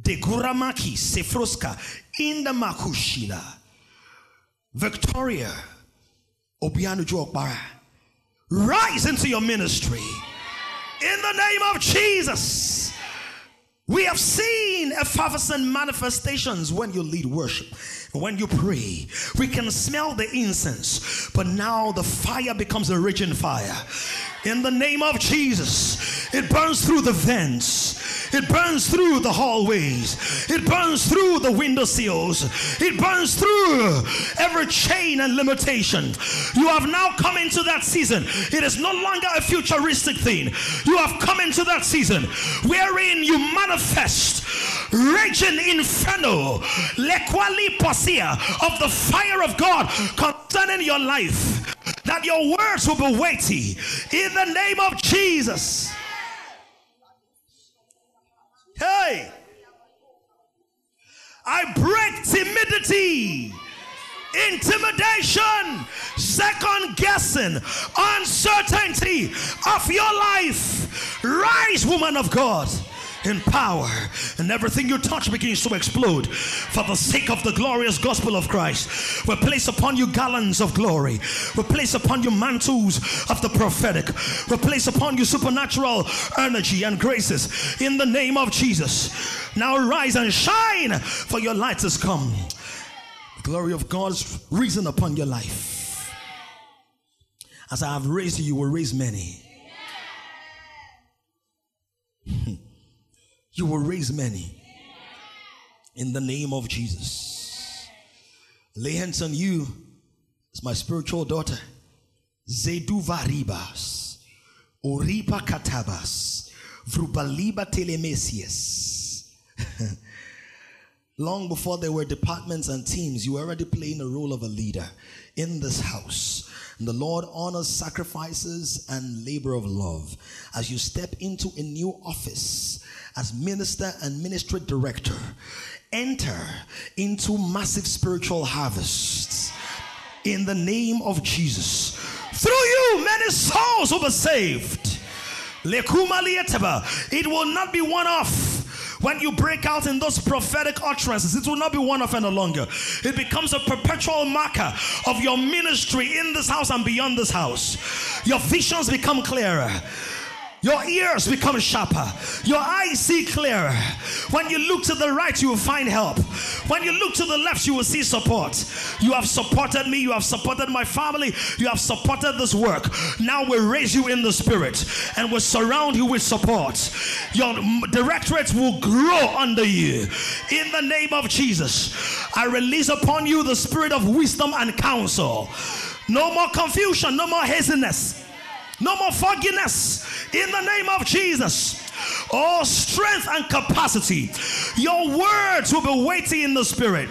S2: Deguramaki Sefroska Inda Makushila. Victoria Obianu Jokbara. Rise into your ministry. In the name of Jesus. We have seen effervescent manifestations when you lead worship. When you pray, we can smell the incense, but now the fire becomes a raging fire. In the name of Jesus, it burns through the vents, it burns through the hallways, it burns through the window sills, it burns through every chain and limitation. You have now come into that season. It is no longer a futuristic thing. You have come into that season wherein you manifest raging inferno, lequali posia of the fire of God concerning your life. That your words will be weighty in the name of Jesus. Hey, I break timidity, intimidation, second guessing, uncertainty of your life. Rise, woman of God in power, and everything you touch begins to explode for the sake of the glorious gospel of Christ. We place upon you gallons of glory, we place upon you mantles of the prophetic, we place upon you supernatural energy and graces in the name of Jesus. Now rise and shine, for your light has come. The glory of God is risen upon your life. As I have raised you, you will raise many. You will raise many in the name of Jesus. Lay hands on you as my spiritual daughter. Zedu varibas, oripa katabas, vrubaliba telemesias. Long before there were departments and teams, you were already playing the role of a leader in this house. The Lord honors sacrifices and labor of love as you step into a new office as minister and ministry director. Enter into massive spiritual harvests in the name of Jesus. Through you, many souls will be saved. It will not be one off when you break out in those prophetic utterances, it will not be one of any longer. It becomes a perpetual marker of your ministry in this house and beyond this house. Your visions become clearer. Your ears become sharper. Your eyes see clearer. When you look to the right, you will find help. When you look to the left, you will see support. You have supported me. You have supported my family. You have supported this work. Now we raise you in the spirit and we surround you with support. Your directorates will grow under you. In the name of Jesus, I release upon you the spirit of wisdom and counsel. No more confusion, no more haziness. No more fogginess in the name of Jesus. Oh, strength and capacity. Your words will be weighty in the spirit.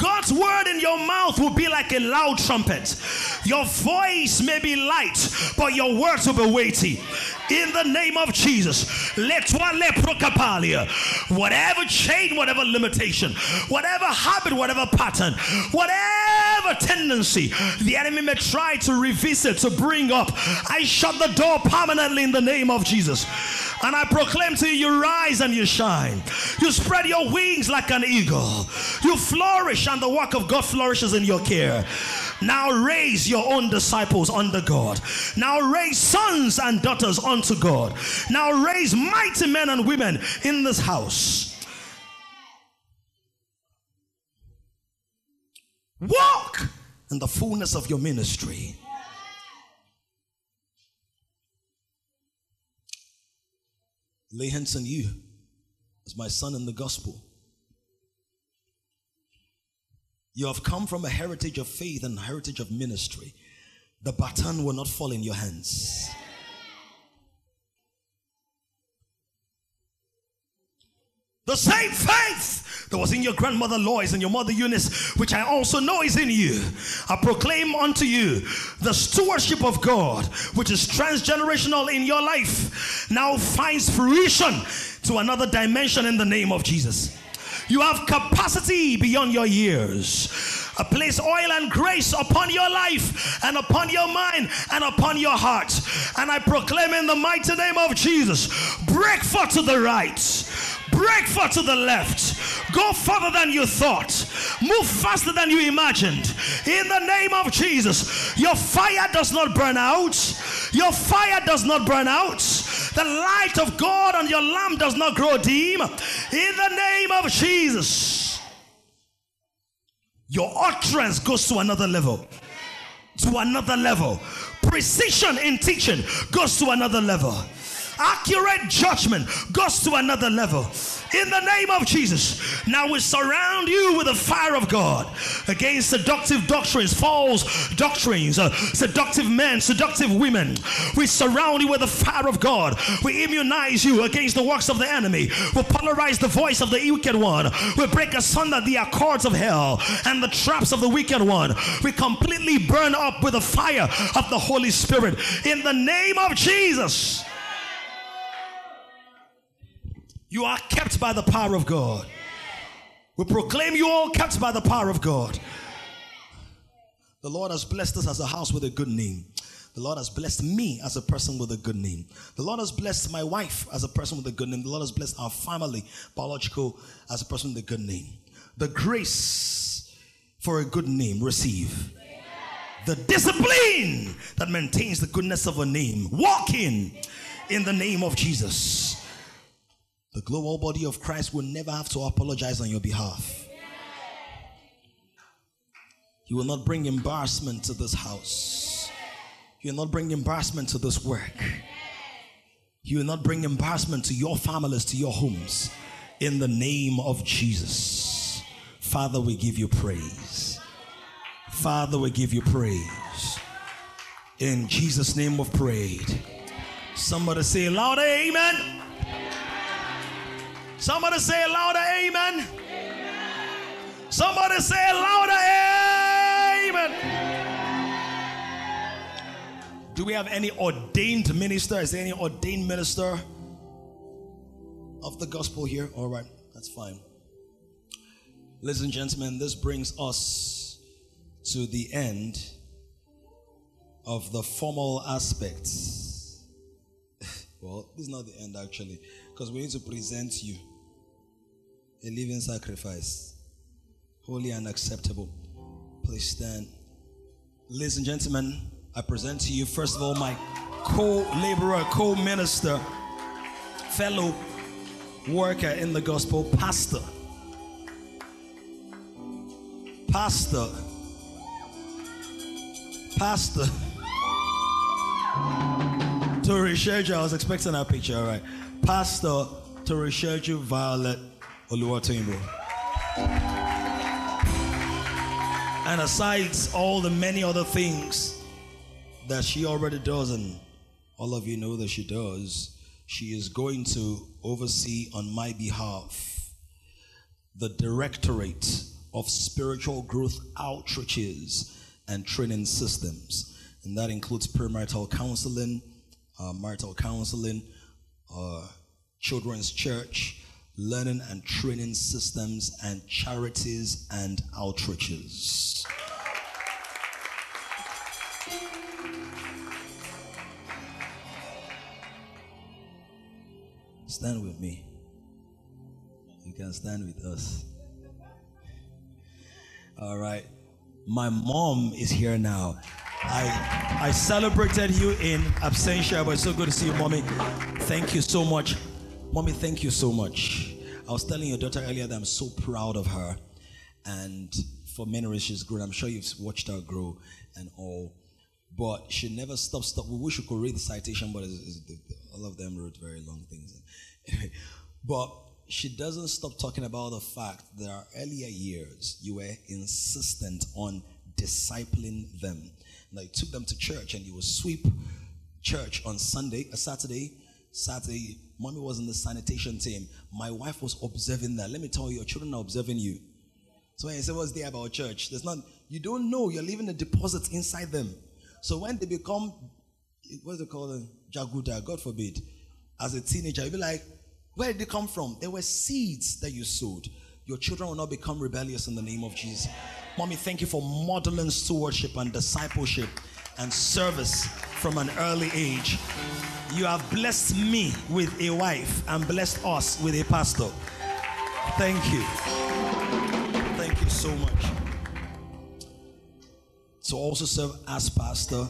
S2: God's word in your mouth will be like a loud trumpet. Your voice may be light, but your words will be weighty. In the name of Jesus. Whatever chain, whatever limitation, whatever habit, whatever pattern, whatever tendency the enemy may try to revisit, to bring up, I shut the door permanently in the name of Jesus. And I proclaim to you, you rise and you shine. You spread your wings like an eagle. You flourish, and the work of God flourishes in your care. Now raise your own disciples under God. Now raise sons and daughters unto God. Now raise mighty men and women in this house. Walk in the fullness of your ministry. Lay hands on you as my son in the gospel. You have come from a heritage of faith and heritage of ministry. The baton will not fall in your hands. The same faith that was in your grandmother Lois and your mother Eunice, which I also know is in you. I proclaim unto you the stewardship of God, which is transgenerational in your life, now finds fruition to another dimension in the name of Jesus. You have capacity beyond your years. I place oil and grace upon your life and upon your mind and upon your heart. And I proclaim in the mighty name of Jesus break forth to the right Break far to the left. Go further than you thought. Move faster than you imagined. In the name of Jesus, your fire does not burn out. Your fire does not burn out. The light of God on your lamp does not grow dim. In the name of Jesus, your utterance goes to another level. To another level. Precision in teaching goes to another level. Accurate judgment goes to another level. In the name of Jesus, now we surround you with the fire of God against seductive doctrines, false doctrines, uh, seductive men, seductive women. We surround you with the fire of God. We immunize you against the works of the enemy. We polarize the voice of the wicked one. We break asunder the accords of hell and the traps of the wicked one. We completely burn up with the fire of the Holy Spirit in the name of Jesus. You are kept by the power of God. We proclaim you all kept by the power of God. The Lord has blessed us as a house with a good name. The Lord has blessed me as a person with a good name. The Lord has blessed my wife as a person with a good name. The Lord has blessed our family, biological, as a person with a good name. The grace for a good name, receive. The discipline that maintains the goodness of a name, walk in, in the name of Jesus. The global body of Christ will never have to apologize on your behalf. You will not bring embarrassment to this house. You will not bring embarrassment to this work. You will not bring embarrassment to your families, to your homes. In the name of Jesus. Father, we give you praise. Father, we give you praise. In Jesus' name we've prayed. Somebody say louder, amen. Somebody say louder, amen. Somebody say louder, amen. Do we have any ordained minister? Is there any ordained minister of the gospel here? All right, that's fine. Ladies and gentlemen, this brings us to the end of the formal aspects. well, this is not the end actually, because we need to present you a living sacrifice, holy and acceptable. Please stand. Ladies and gentlemen, I present to you, first of all, my co laborer, co minister, fellow worker in the gospel, Pastor. Pastor. Pastor. Toritseju, I was expecting that picture, all right. Pastor Toritseju Violet Oluwatimbo. And aside all the many other things that she already does, and all of you know that she does, she is going to oversee on my behalf the Directorate of Spiritual Growth Outreaches and Training Systems. And that includes premarital counseling, uh, marital counseling, uh, children's church, learning and training systems, and charities and outreaches. Stand with me. You can stand with us. All right. My mom is here now. I I celebrated you in absentia, but it's so good to see you, mommy. Thank you so much. Mommy, thank you so much. I was telling your daughter earlier that I'm so proud of her. And for many reasons, she's grown. I'm sure you've watched her grow and all. But she never stopped. Stop. We wish we could read the citation, but it's, it's, all of them wrote very long things. but she doesn't stop talking about the fact that our earlier years you were insistent on discipling them. Like took them to church and you would sweep church on Sunday, a Saturday, Saturday. Mommy was in the sanitation team. My wife was observing that. Let me tell you, your children are observing you. So when you say what's there about church, there's not. You don't know. You're leaving a deposit inside them. So when they become, what's it called, jaguda? God forbid, as a teenager, you'll be like, where did they come from? There were seeds that you sowed. Your children will not become rebellious in the name of Jesus. Mommy, thank you for modeling stewardship and discipleship and service from an early age. You have blessed me with a wife and blessed us with a pastor. Thank you. Thank you so much. To also serve as pastor,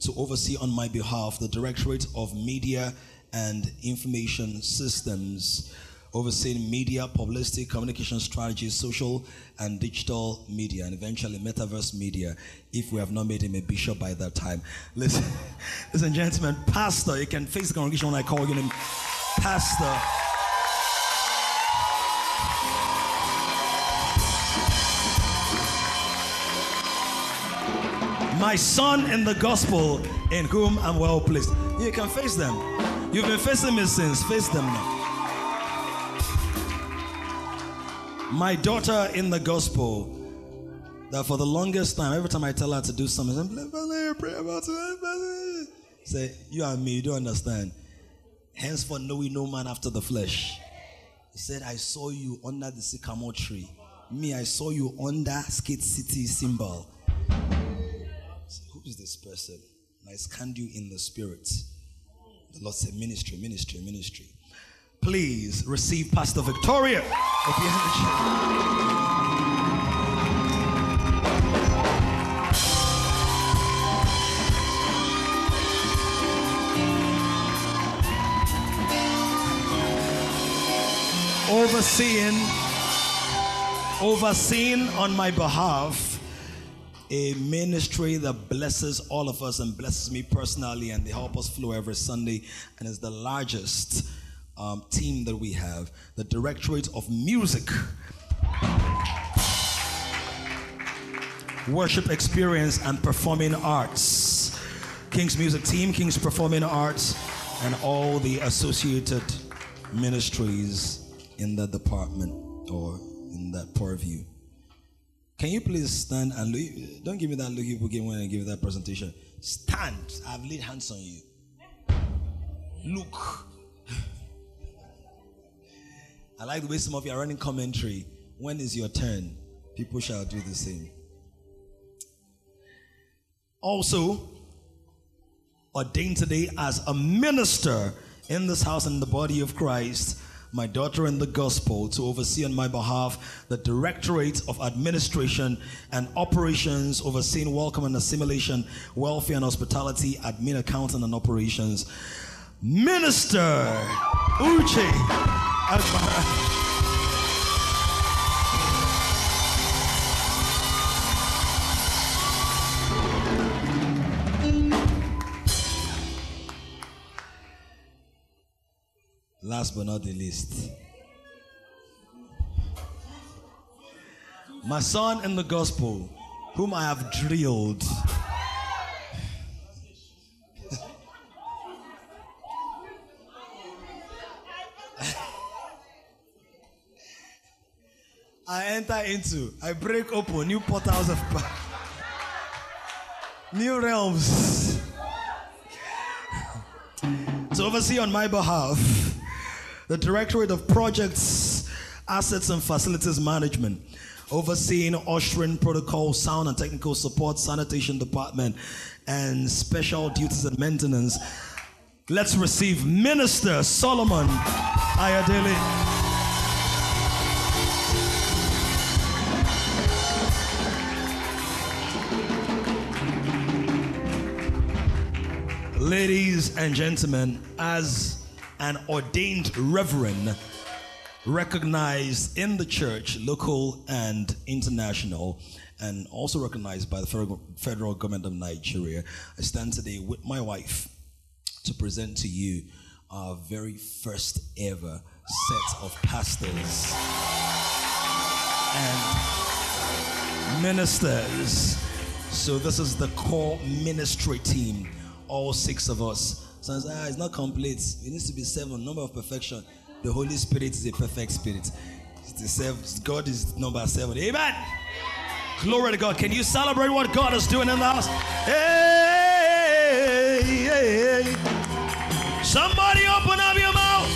S2: to oversee on my behalf the Directorate of Media and Information Systems, overseeing media, publicity, communication strategies, social and digital media, and eventually metaverse media, if we have not made him a bishop by that time. Listen, listen and gentlemen, Pastor, you can face the congregation when I call your name, Pastor. My son in the gospel, in whom I'm well pleased. You can face them. You've been facing me since. Face them now. My daughter in the gospel, that for the longest time, every time I tell her to do something, pray about it. Say, you and me, you don't understand. Henceforth, know we no man after the flesh. He said, I saw you under the sycamore tree. Me, I saw you under Skate City symbol. Say, Who is this person? And I scanned you in the spirit. The Lord said, Ministry, ministry, ministry. Please receive Pastor Victoria. of the Energy. Overseeing, overseeing on my behalf a ministry that blesses all of us and blesses me personally, and they help us flow every Sunday, and is the largest um, team that we have the Directorate of Music, Worship Experience, and Performing Arts. King's Music Team, King's Performing Arts, and all the associated ministries in that department or in that purview. Can you please stand and look? Don't give me that look you give when I give that presentation. Stand. I've laid hands on you. Look. I like the way some of you are running commentary. When is your turn? People shall do the same. Also, ordained today as a minister in this house and in the body of Christ, my daughter in the gospel, to oversee on my behalf the Directorate of Administration and Operations, overseeing welcome and assimilation, welfare and hospitality, admin, accounting, and operations. Minister Uche Agbara. Last but not the least, my son in the gospel, whom I have drilled. Enter into, I break open new portals of power, new realms to oversee on my behalf the Directorate of Projects, Assets and Facilities Management, overseeing ushering protocol, sound and technical support, sanitation department, and special duties and maintenance. Let's receive Minister Solomon Ayodele. Ladies and gentlemen, as an ordained reverend recognized in the church, local and international, and also recognized by the federal, government of Nigeria, I stand today with my wife to present to you our very first ever set of pastors and ministers. So, this is the core ministry team, all six of us. So ah, it's not complete. It needs to be seven. Number of perfection. The Holy Spirit is a perfect spirit. God is number seven. Amen. Glory to God. Can you celebrate what God is doing in the house? Hey, hey, hey. Somebody open up your mouth.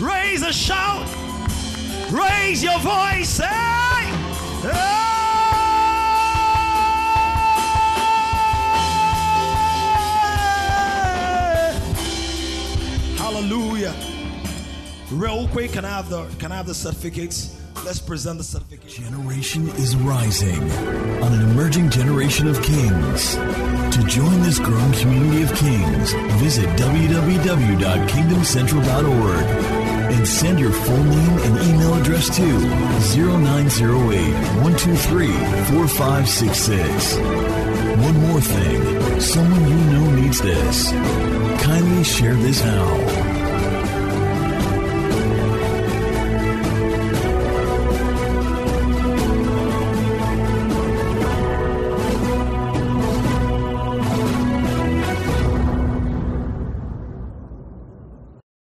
S2: Raise a shout. Raise your voice. Hey. Real quick, can I have the can I have the certificates? Let's present the certificate.
S1: Generation is rising on an emerging generation of kings. To join this growing community of kings, visit www.kingdomcentral.org and send your full name and email address to 0908 123 4566. One more thing someone you know needs this. Kindly share this now.